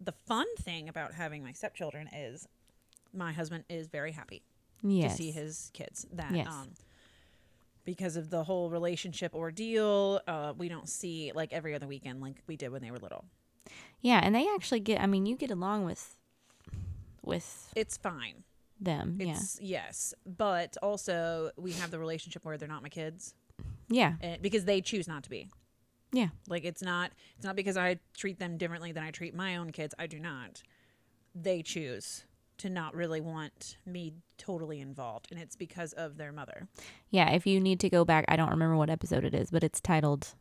the fun thing about having my stepchildren is my husband is very happy Yes. to see his kids. That Yes. um, because of the whole relationship ordeal, uh, we don't see like every other weekend like we did when they were little. yeah, and they actually get. I mean, you get along with with It's fine. them. It's yes, but also we have the relationship where they're not my kids, yeah, and, because they choose not to be. yeah, Like it's not it's not because I treat them differently than I treat my own kids. I do not. They choose to not really want me totally involved, and it's because of their mother. yeah. If you need to go back, I don't remember what episode it is, but it's titled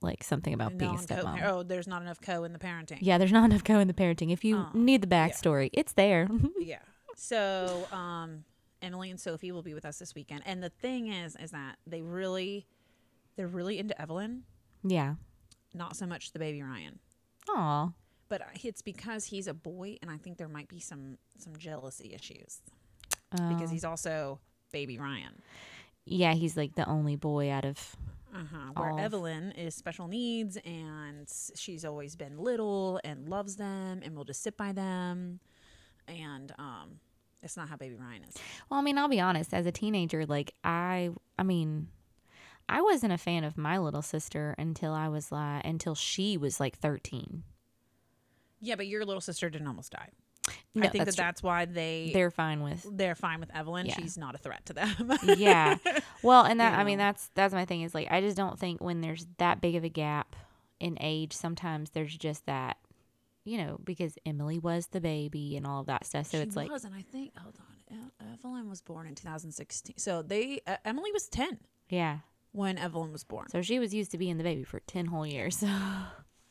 like something about being a stepmom. oh, there's not enough co in the parenting. Yeah, there's not enough co in the parenting. If you Oh, need the backstory, it's there. yeah. So, um, Emily and Sophie will be with us this weekend, and the thing is, is that they really, they're really into Evelyn, yeah. not so much the baby Ryan. Aw. But it's because he's a boy, and I think there might be some some jealousy issues Oh. because he's also baby Ryan. yeah, he's like the only boy out of. Uh-huh. Where Evelyn is special needs, and she's always been little and loves them, and will just sit by them, and um, it's not how baby Ryan is. Well, I mean, I'll be honest. As a teenager, like I, I mean, I wasn't a fan of my little sister until I was like until she was like thirteen. Yeah, but your little sister didn't almost die. No, I think that that's true. that's why they They're fine with. they're fine with Evelyn. Yeah. She's not a threat to them. yeah. Well, and that You I mean that's that's my thing is like I just don't think when there's that big of a gap in age, sometimes there's just that, you know, because Emily was the baby and all of that stuff. So she it's like and I think hold on, Evelyn was born in 2016. So they uh, Emily was 10 yeah. when Evelyn was born. So she was used to being the baby for ten whole years.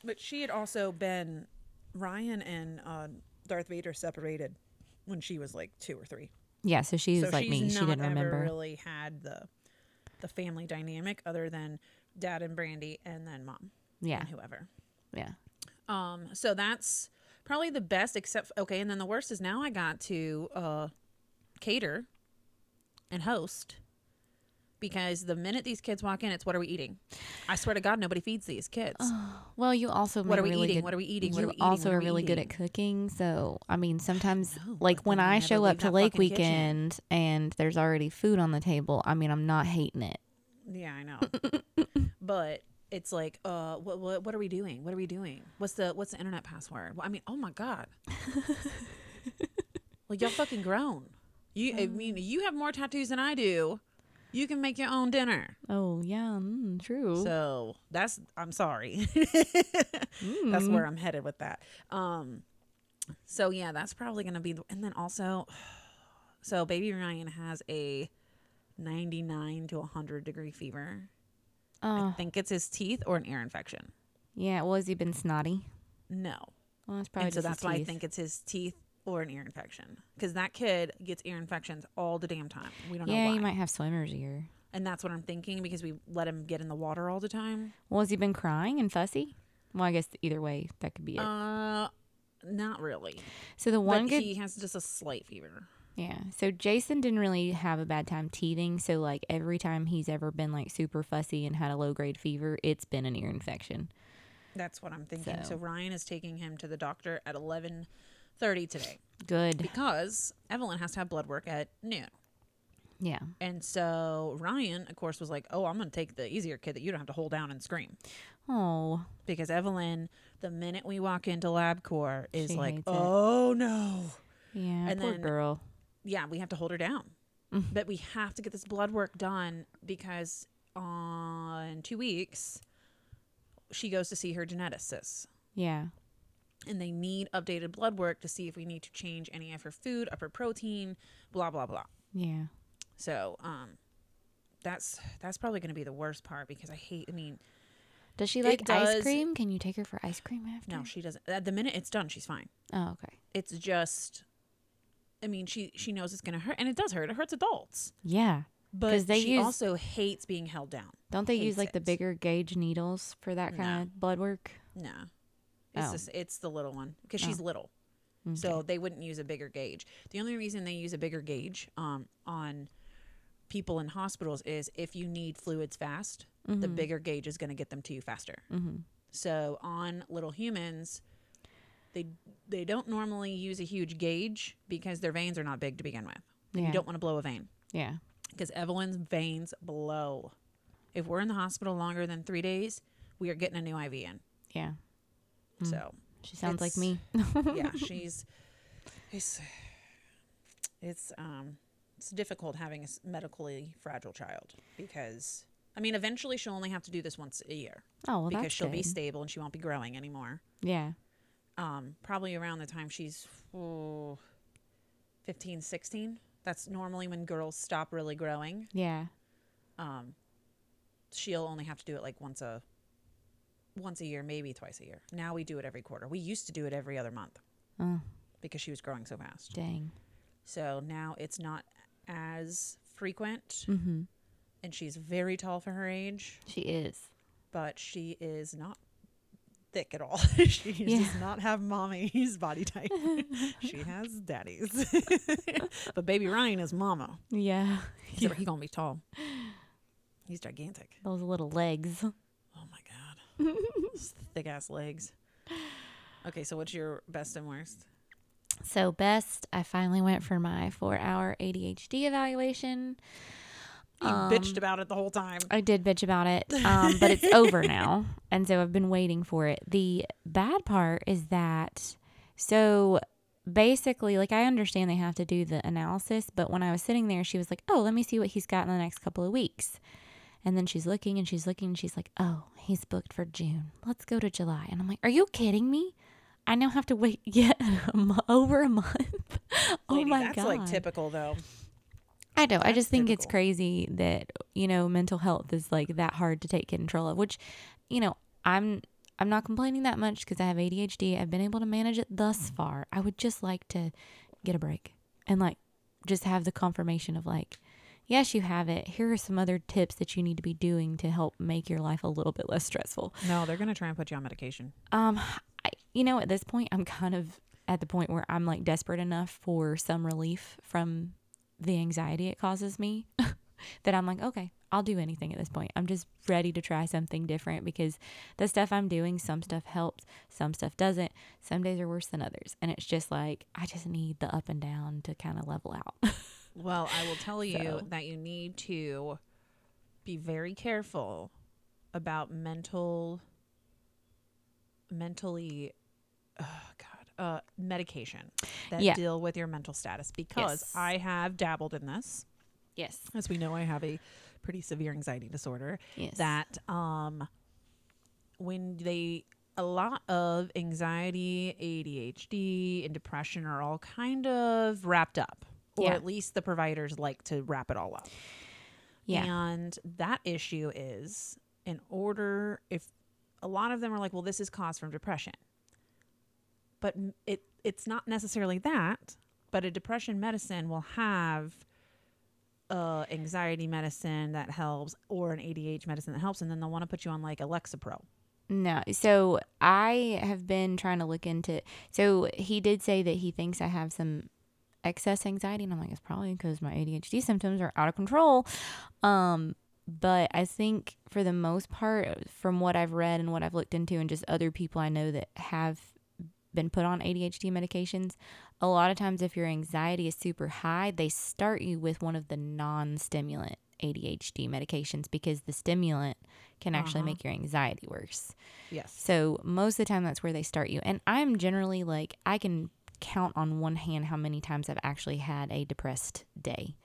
But she had also been Ryan and uh, Darth Vader separated when she was like two or three. yeah. So she's so like she's me. She didn't remember. really had the the family dynamic other than dad and Brandy and then mom yeah. and whoever. Yeah. Um, so that's probably the best, except okay. And then the worst is now I got to uh, cater and host because the minute these kids walk in, it's what are we eating? I swear to God, nobody feeds these kids. Well, you also what are we really eating? Good, what are we eating? What you are we eating? also What are really good at cooking. So I mean, sometimes know, like when I I show up to Lake fucking kitchen. Weekend and there's already food on the table. I mean, I'm not hating it. Yeah, I know. but it's like, uh, what, what what are we doing? What are we doing? What's the what's the internet password? Well, I mean, oh my God. Like y'all fucking grown. You, I mean, you have more tattoos than I do. You can make your own dinner. Oh yeah, mm, true. So that's I'm sorry. Mm. that's where I'm headed with that. Um so yeah, that's probably gonna be the, and then also so baby Ryan has a 99 to 100 degree fever. I Oh think it's his teeth or an ear infection. yeah. Well, has he been snotty? No. Well, that's probably and so that's why I think it's his teeth or an ear infection because that kid gets ear infections all the damn time. We don't know Yeah, why. you might have swimmer's ear. and that's what I'm thinking because we let him get in the water all the time. Well, has he been crying and fussy? Well, I guess either way that could be it. Uh, not really. so the one but good he has just a slight fever. Yeah. So Jason didn't really have a bad time teething. So like every time he's ever been like super fussy and had a low grade fever, it's been an ear infection. That's what I'm thinking. So, So- Ryan is taking him to the doctor at 11:30 today Good. because Evelyn has to have blood work at noon. Yeah. And so Ryan, of course, was like, "Oh, I'm going to take the easier kid that you don't have to hold down and scream." Oh. Because Evelyn, the minute we walk into LabCorp, is She like, hates it. "Oh no." Yeah. And poor then- girl. Yeah, we have to hold her down. Mm. But we have to get this blood work done because on 2 weeks she goes to see her geneticist. Yeah. And they need updated blood work to see if we need to change any of her food, up her protein, blah blah blah. Yeah. So, um, that's that's probably going to be the worst part because I hate. I mean, Does she It like ice cream? Can you take her for ice cream after? no, she doesn't. At the minute it's done, she's fine. Oh, okay. It's just, I mean, she she knows it's going to hurt, and it does hurt. It hurts adults, Yeah. but they she use- also hates being held down. Don't they use like the bigger gauge needles for that kind No. of blood work? No, it's Oh. just it's the little one because she's little. Okay. So they wouldn't use a bigger gauge. The only reason they use a bigger gauge um, on people in hospitals is if you need fluids fast, the Mhm. bigger gauge is going to get them to you faster. Mhm. So on little humans, they they don't normally use a huge gauge because their veins are not big to begin with. Yeah. You don't want to blow a vein Yeah. because Evelyn's veins blow. If we're in the hospital longer than three days, we are getting a new IV in. Yeah. Mm. So She sounds like me. yeah, she's it's it's um it's difficult having a medically fragile child because I mean eventually she'll only have to do this once a year Oh, well, because that's she'll be stable and she won't be growing anymore. Yeah. Um probably around the time she's oh, 15, 16. That's normally when girls stop really growing. Yeah. Um she'll only have to do it like once a once a year, maybe twice a year. Now we do it every quarter. We used to do it every other month Oh, because she was growing so fast. dang. So now it's not as frequent, Mm-hmm. and she's very tall for her age, She is. but she is not thick at all. she Yeah. does not have mommy's body type. she has daddy's. but baby Ryan is mama. Yeah. Except he gonna be tall. He's gigantic. Those little legs. Thick ass legs. Okay, so what's your best and worst? So best, I finally went for my four-hour ADHD evaluation. You Um, bitched about it the whole time. I did bitch about it, um, but it's over now, and so I've been waiting for it. The bad part is that, so basically, like I understand they have to do the analysis, but when I was sitting there, she was like, "Oh, let me see what he's got in the next couple of weeks," and then she's looking and she's looking and she's like, "Oh, he's booked for June. Let's go to July," and I'm like, "Are you kidding me?" I now have to wait yet over a month. oh Lady, my that's god! That's like typical though. I know. I just think it's crazy that you know mental health is like that hard to take control of. Which, you know, I'm I'm not complaining that much because I have ADHD. I've been able to manage it thus far. I would just like to get a break and like just have the confirmation of like, yes, you have it. Here are some other tips that you need to be doing to help make your life a little bit less stressful. No, they're gonna try and put you on medication. Um, I, you know, at this point, I'm kind of at the point where I'm like desperate enough for some relief from the anxiety it causes me that I'm like, okay, I'll do anything at this point. I'm just ready to try something different because the stuff I'm doing, some stuff helps, some stuff doesn't. Some days are worse than others. And it's just like, I just need the up and down to kind of level out. Well, I will tell you So. that you need to be very careful about mental mentally oh god uh, medication that Yeah. deal with your mental status because Yes. I have dabbled in this. Yes. As we know, I have a pretty severe anxiety disorder. Yes. That um, when they a lot of anxiety, ADHD, and depression are all kind of wrapped up, or Yeah. at least the providers like to wrap it all up. Yeah. And that issue is in order if a lot of them are like, well, this is caused from depression. But it it's not necessarily that, but a depression medicine will have uh anxiety medicine that helps or an ADH medicine that helps and then they'll want to put you on like a Lexapro. No. So I have been trying to look into. So he did say that he thinks I have some excess anxiety, and I'm like, it's probably because my ADHD symptoms are out of control. Um, but I think for the most part, from what I've read and what I've looked into, and just other people I know that have been put on ADHD medications, a lot of times if your anxiety is super high, they start you with one of the non-stimulant ADHD medications because the stimulant can actually Uh-huh. make your anxiety worse. Yes. So most of the time that's where they start you. And I'm generally like I can count on one hand how many times I've actually had a depressed day.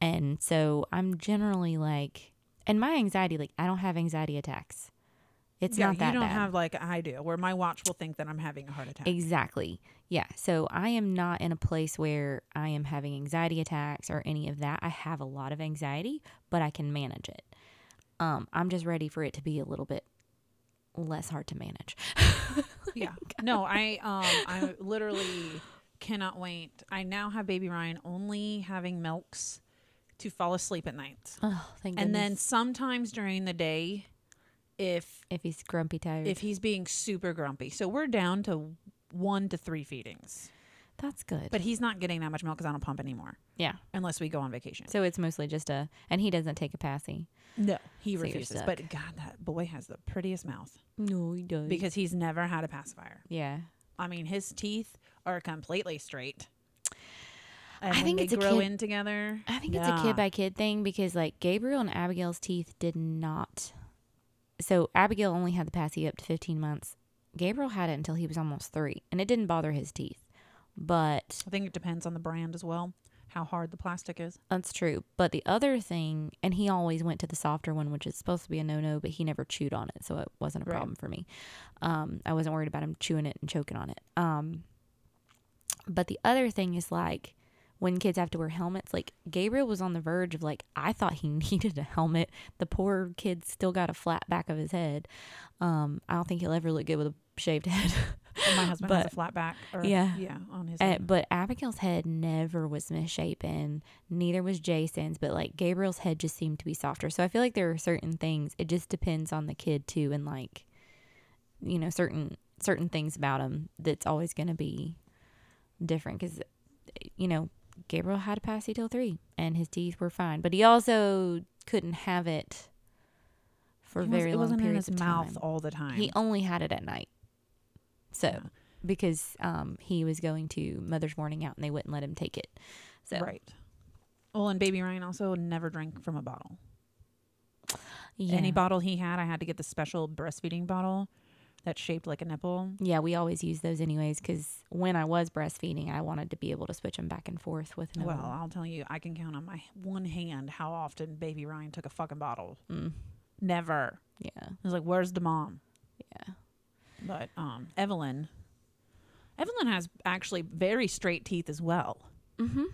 And so I'm generally like and my anxiety like I don't have anxiety attacks. It's yeah, not that you don't bad. have like I do, where my watch will think that I'm having a heart attack. Exactly. Yeah. So I am not in a place where I am having anxiety attacks or any of that. I have a lot of anxiety, but I can manage it. Um, I'm just ready for it to be a little bit less hard to manage. yeah. No, I um I literally cannot wait. I now have baby Ryan only having milks to fall asleep at night. Oh, thank goodness. And then sometimes during the day if if he's grumpy tired, if he's being super grumpy. So we're down to 1 to 3 feedings. That's good. But he's not getting that much milk cuz I don't pump anymore yeah. unless we go on vacation. So it's mostly just a, and he doesn't take a passy. No, he So you're refuses. stuck. But god, that boy has the prettiest mouth No, he does. because he's never had a pacifier. yeah, I mean, his teeth are completely straight. And I when think they it's a grow kid- in together. I think it's a kid by kid thing because like Gabriel and Abigail's teeth did not. So Abigail only had the passy up to 15 months. Gabriel had it until he was almost three, and it didn't bother his teeth. But I think it depends on the brand as well, how hard the plastic is. that's true. But the other thing, and he always went to the softer one, which is supposed to be a no no, but he never chewed on it, so it wasn't a Right. problem for me. Um, I wasn't worried about him chewing it and choking on it. Um, but the other thing is like when kids have to wear helmets, like Gabriel was on the verge of like, I thought he needed a helmet. The poor kid still got a flat back of his head. Um, I don't think he'll ever look good with a shaved head. My husband has a flat back. Or, Yeah. Yeah, on his Uh, head. but Abigail's head never was misshapen. Neither was Jason's. But like Gabriel's head just seemed to be softer. So I feel like there are certain things. It just depends on the kid too, and like, you know, certain certain things about him that's always going to be different. Because, you know, Gabriel had a passy till three, and his teeth were fine. But he also couldn't have it for was- very it long wasn't in periods his of mouth time. all the time. He only had it at night. So Yeah. because um he was going to mother's morning out and they wouldn't let him take it. So Right. Well, and baby Ryan also never drank from a bottle. yeah. Any bottle he had, I had to get the special breastfeeding bottle that's shaped like a nipple. yeah, we always use those anyways because when I was breastfeeding, I wanted to be able to switch them back and forth with no. Well, I'll tell you, I can count on my one hand how often baby Ryan took a fucking bottle. Mm, Never. yeah, I was like, "Where's the mom?" yeah. But um, Evelyn, Evelyn has actually very straight teeth as well. Mm-hmm.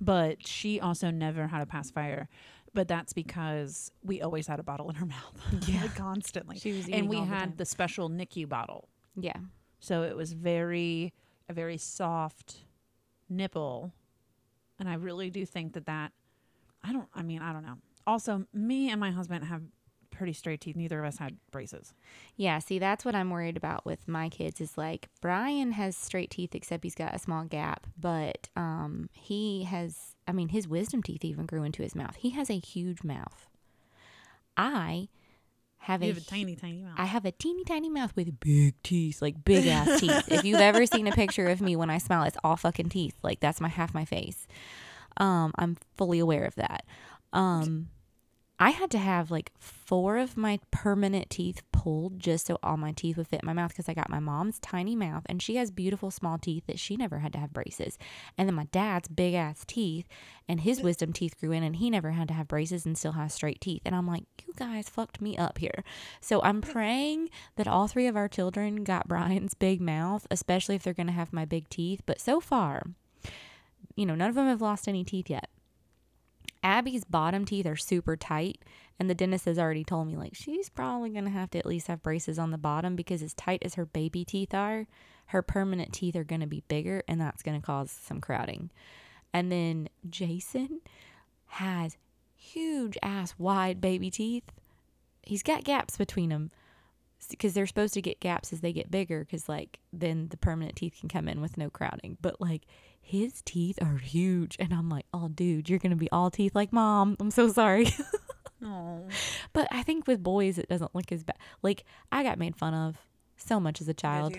But she also never had a pacifier. But that's because we always had a bottle in her mouth, Yeah. like constantly. She was And we the had time. the special NICU bottle, yeah. so it was very a very soft nipple, and I really do think that that I don't. I mean, I don't know. Also, me and my husband have pretty straight teeth. Neither of us had braces. Yeah, see, that's what I'm worried about with my kids is like Brian has straight teeth except he's got a small gap, but um he has I mean his wisdom teeth even grew into his mouth. He has a huge mouth. I have You a have a tiny, tiny mouth. I have a teeny tiny mouth with big teeth, like big ass teeth. If you've ever seen a picture of me when I smile, it's all fucking teeth. Like that's my half my face. Um, I'm fully aware of that. Um, I had to have like four of my permanent teeth pulled just so all my teeth would fit in my mouth because I got my mom's tiny mouth and she has beautiful small teeth that she never had to have braces. And then my dad's big ass teeth and his wisdom teeth grew in and he never had to have braces and still has straight teeth. And I'm like, you guys fucked me up here. So I'm praying that all three of our children got Brian's big mouth, especially if they're going to have my big teeth. But so far, you know, none of them have lost any teeth yet. Abby's bottom teeth are super tight, and the dentist has already told me like she's probably gonna have to at least have braces on the bottom because as tight as her baby teeth are, her permanent teeth are gonna be bigger, and that's gonna cause some crowding. And then Jason has huge ass wide baby teeth. He's got gaps between them because they're supposed to get gaps as they get bigger because like then the permanent teeth can come in with no crowding but like his teeth are huge. And i'm like oh dude you're gonna be all teeth like mom. I'm so sorry. But i think with boys it doesn't look as bad. Like i got made fun of so much as a child.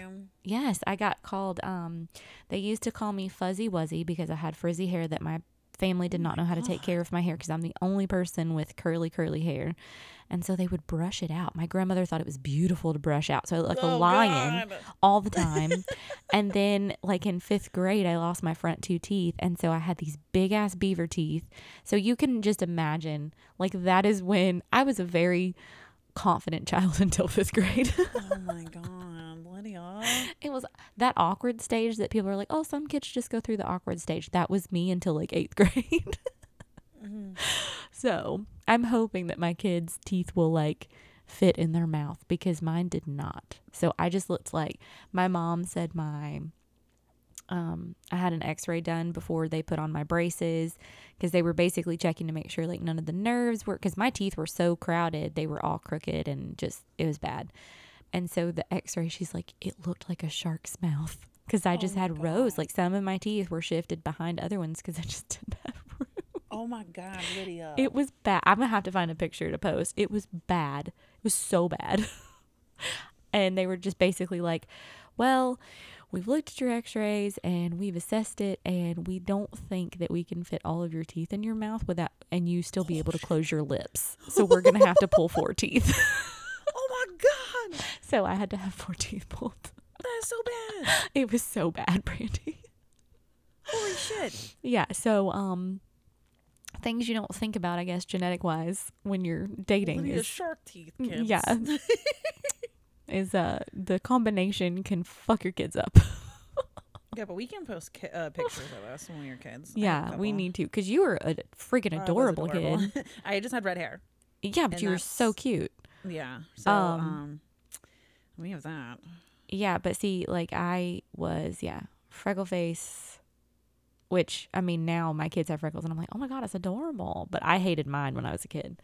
yes i got called um they used to call me fuzzy wuzzy because i had frizzy hair that my family did not know how to take care of my hair because i'm the only person with curly curly hair and so they would brush it out my grandmother thought it was beautiful to brush out so i looked like a Oh, lion God. all the time. and then, like in fifth grade, I lost my front two teeth. And so I had these big ass beaver teeth. So you can just imagine, like, that is when I was a very confident child until fifth grade. Oh my God, Lydia. it was that awkward stage that people are like, oh, some kids just go through the awkward stage. That was me until like eighth grade. Mm-hmm. So I'm hoping that my kids' teeth will like fit in their mouth because mine did not. So I just looked like my mom said my um I had an x-ray done before they put on my braces because they were basically checking to make sure like none of the nerves were cuz my teeth were so crowded, they were all crooked and just it was bad. And so the x-ray she's like it looked like a shark's mouth cuz I Oh just my had rows like some of my teeth were shifted behind other ones cuz I just didn't have room. Oh my God, Lydia. It was bad. I'm gonna have to find a picture to post. It was bad. It was so bad. and they were just basically like, "Well, we've looked at your X-rays and we've assessed it, and we don't think that we can fit all of your teeth in your mouth without, and you still be able to close your lips. So we're gonna have to pull four teeth. oh my God, so I had to have four teeth pulled. that's so bad. It was so bad, Brandy. Holy shit. Yeah. So um. Things you don't think about, I guess, genetic wise, when you're dating is shark teeth, kids. Yeah. is uh the combination can fuck your kids up. Yeah, but we can post ki- uh, pictures of us when we were kids. I have a yeah, we need to because you were a freaking Oh, adorable, adorable. kid. I just had red hair. Yeah, but And you were so cute. Yeah. So Um, um, we have that. Yeah, but see, like I was, yeah, freckle face. Which I mean, now my kids have freckles, and I'm like, oh my god, it's adorable. But I hated mine when I was a kid.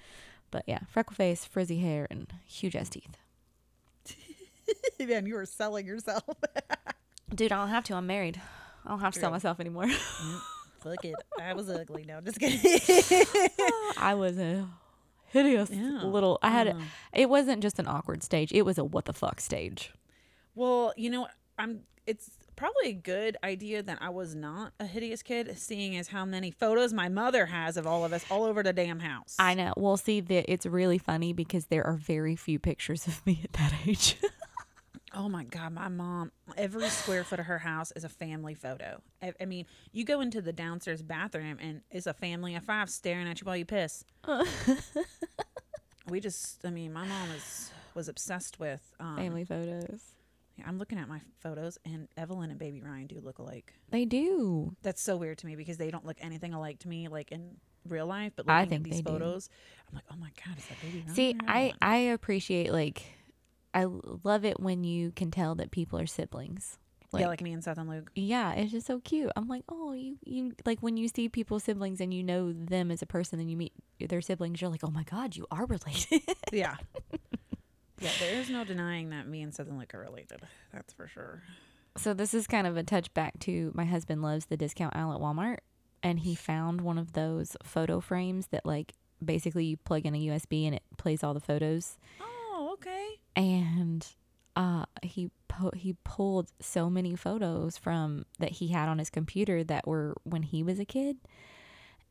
But yeah, freckle face, frizzy hair, and huge ass teeth. Man, you were selling yourself. Dude, I don't have to. I'm married. I don't have to sell myself anymore. Fuck it. I was ugly. No, just kidding. I was a hideous Yeah. little. I had. a- Um, It wasn't just an awkward stage. It was a what the fuck stage. Well, you know, I'm. It's probably a good idea that I was not a hideous kid, seeing as how many photos my mother has of all of us all over the damn house. I know. Well, see, that it's really funny because there are very few pictures of me at that age. Oh my god, my mom! Every square foot of her house is a family photo. I, I mean, you go into the downstairs bathroom and it's a family of five staring at you while you piss. we just, I mean, my mom was, was obsessed with um, Family photos. Yeah, I'm looking at my photos, and Evelyn and Baby Ryan do look alike. They do. That's so weird to me because they don't look anything alike to me, like in real life. But I think at these they do. photos, I'm like, oh my god, is that Baby Ryan? See, I I appreciate like I love it when you can tell that people are siblings. yeah, like me and Seth and Luke. Yeah, it's just so cute. I'm like, oh, you you like when you see people's siblings and you know them as a person, and you meet their siblings, you're like, oh my god, you are related. Yeah. yeah, there is no denying that me and Seth and Luke are related. That's for sure. so this is kind of a touchback to my husband loves the discount aisle at Walmart, and he found one of those photo frames that like basically you plug in a USB and it plays all the photos. Oh, okay. and uh he po- he pulled so many photos from that he had on his computer that were when he was a kid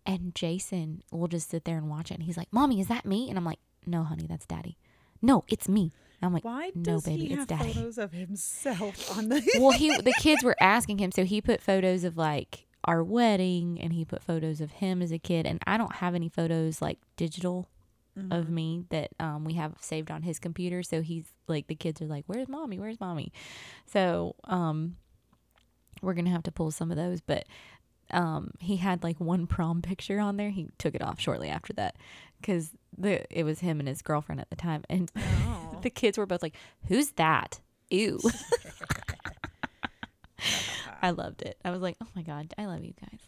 And Jason will just sit there and watch it. And he's like, Mommy, is that me? And I'm like, No, honey, that's daddy. No, it's me. And I'm like, Why No, does baby, he it's have daddy. photos of himself on the? well, he the kids were asking him, so he put photos of like our wedding, and he put photos of him as a kid. And I don't have any photos like digital of me that um, we have saved on his computer. So he's like, the kids are like, "Where's mommy? Where's mommy?" So um, we're gonna have to pull some of those, but. Um, he had like one prom picture on there. He took it off shortly after that because the it was him and his girlfriend at the time, and Oh. the kids were both like, "Who's that? Ew." I loved it. I was like, "Oh my god, I love you guys."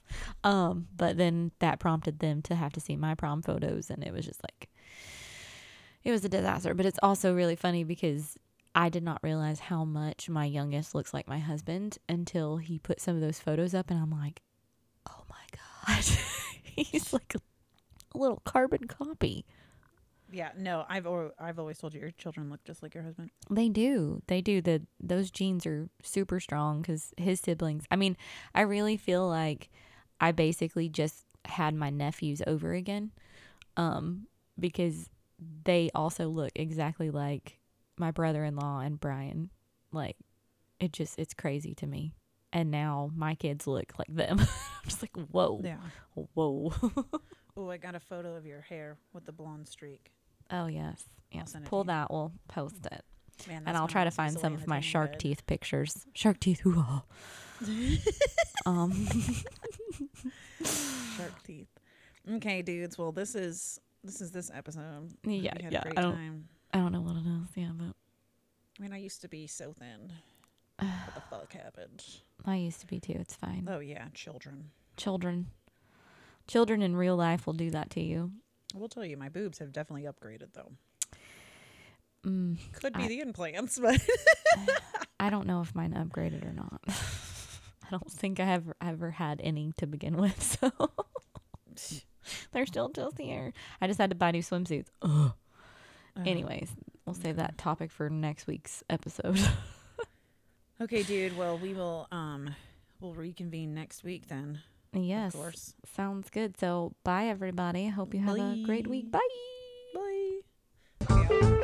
Um, but then that prompted them to have to see my prom photos, and it was just like, it was a disaster. But it's also really funny because I did not realize how much my youngest looks like my husband until he put some of those photos up, and I'm like, "Oh my god, he's like a little carbon copy." Yeah, no, I've al- I've always told you your children look just like your husband. They do. They do. The those genes are super strong because his siblings. I mean, I really feel like I basically just had my nephews over again, um, because they also look exactly like my brother-in-law and Brian. Like, it just it's crazy to me. And now my kids look like them. I'm just like, whoa, Yeah. whoa. Oh, I got a photo of your hair with the blonde streak. oh yes, yes. send it to Pull that. We'll post it. Man, and I'll try to find some of my shark teeth pictures. Shark teeth, hoo-ha. um, Shark teeth. Okay, dudes. Well, this is this is this episode. Yeah, yeah, I don't- time. I don't know what it is. Yeah, but I mean, I used to be so thin. what the fuck happened? I used to be too. It's fine. Oh yeah, children. Children, children in real life will do that to you. I will tell you, my boobs have definitely upgraded though. Mm, Could be I- the implants, but I don't know if mine upgraded or not. I don't think I have ever had any to begin with, so They're still just here. I just had to buy new swimsuits. Ugh. Uh-huh. Anyways, we'll save that topic for next week's episode. okay, dude. Well, we will um we'll reconvene next week then. Yes. Of course. Sounds good. So, bye everybody. Hope you have Bye. a great week. Bye. Bye.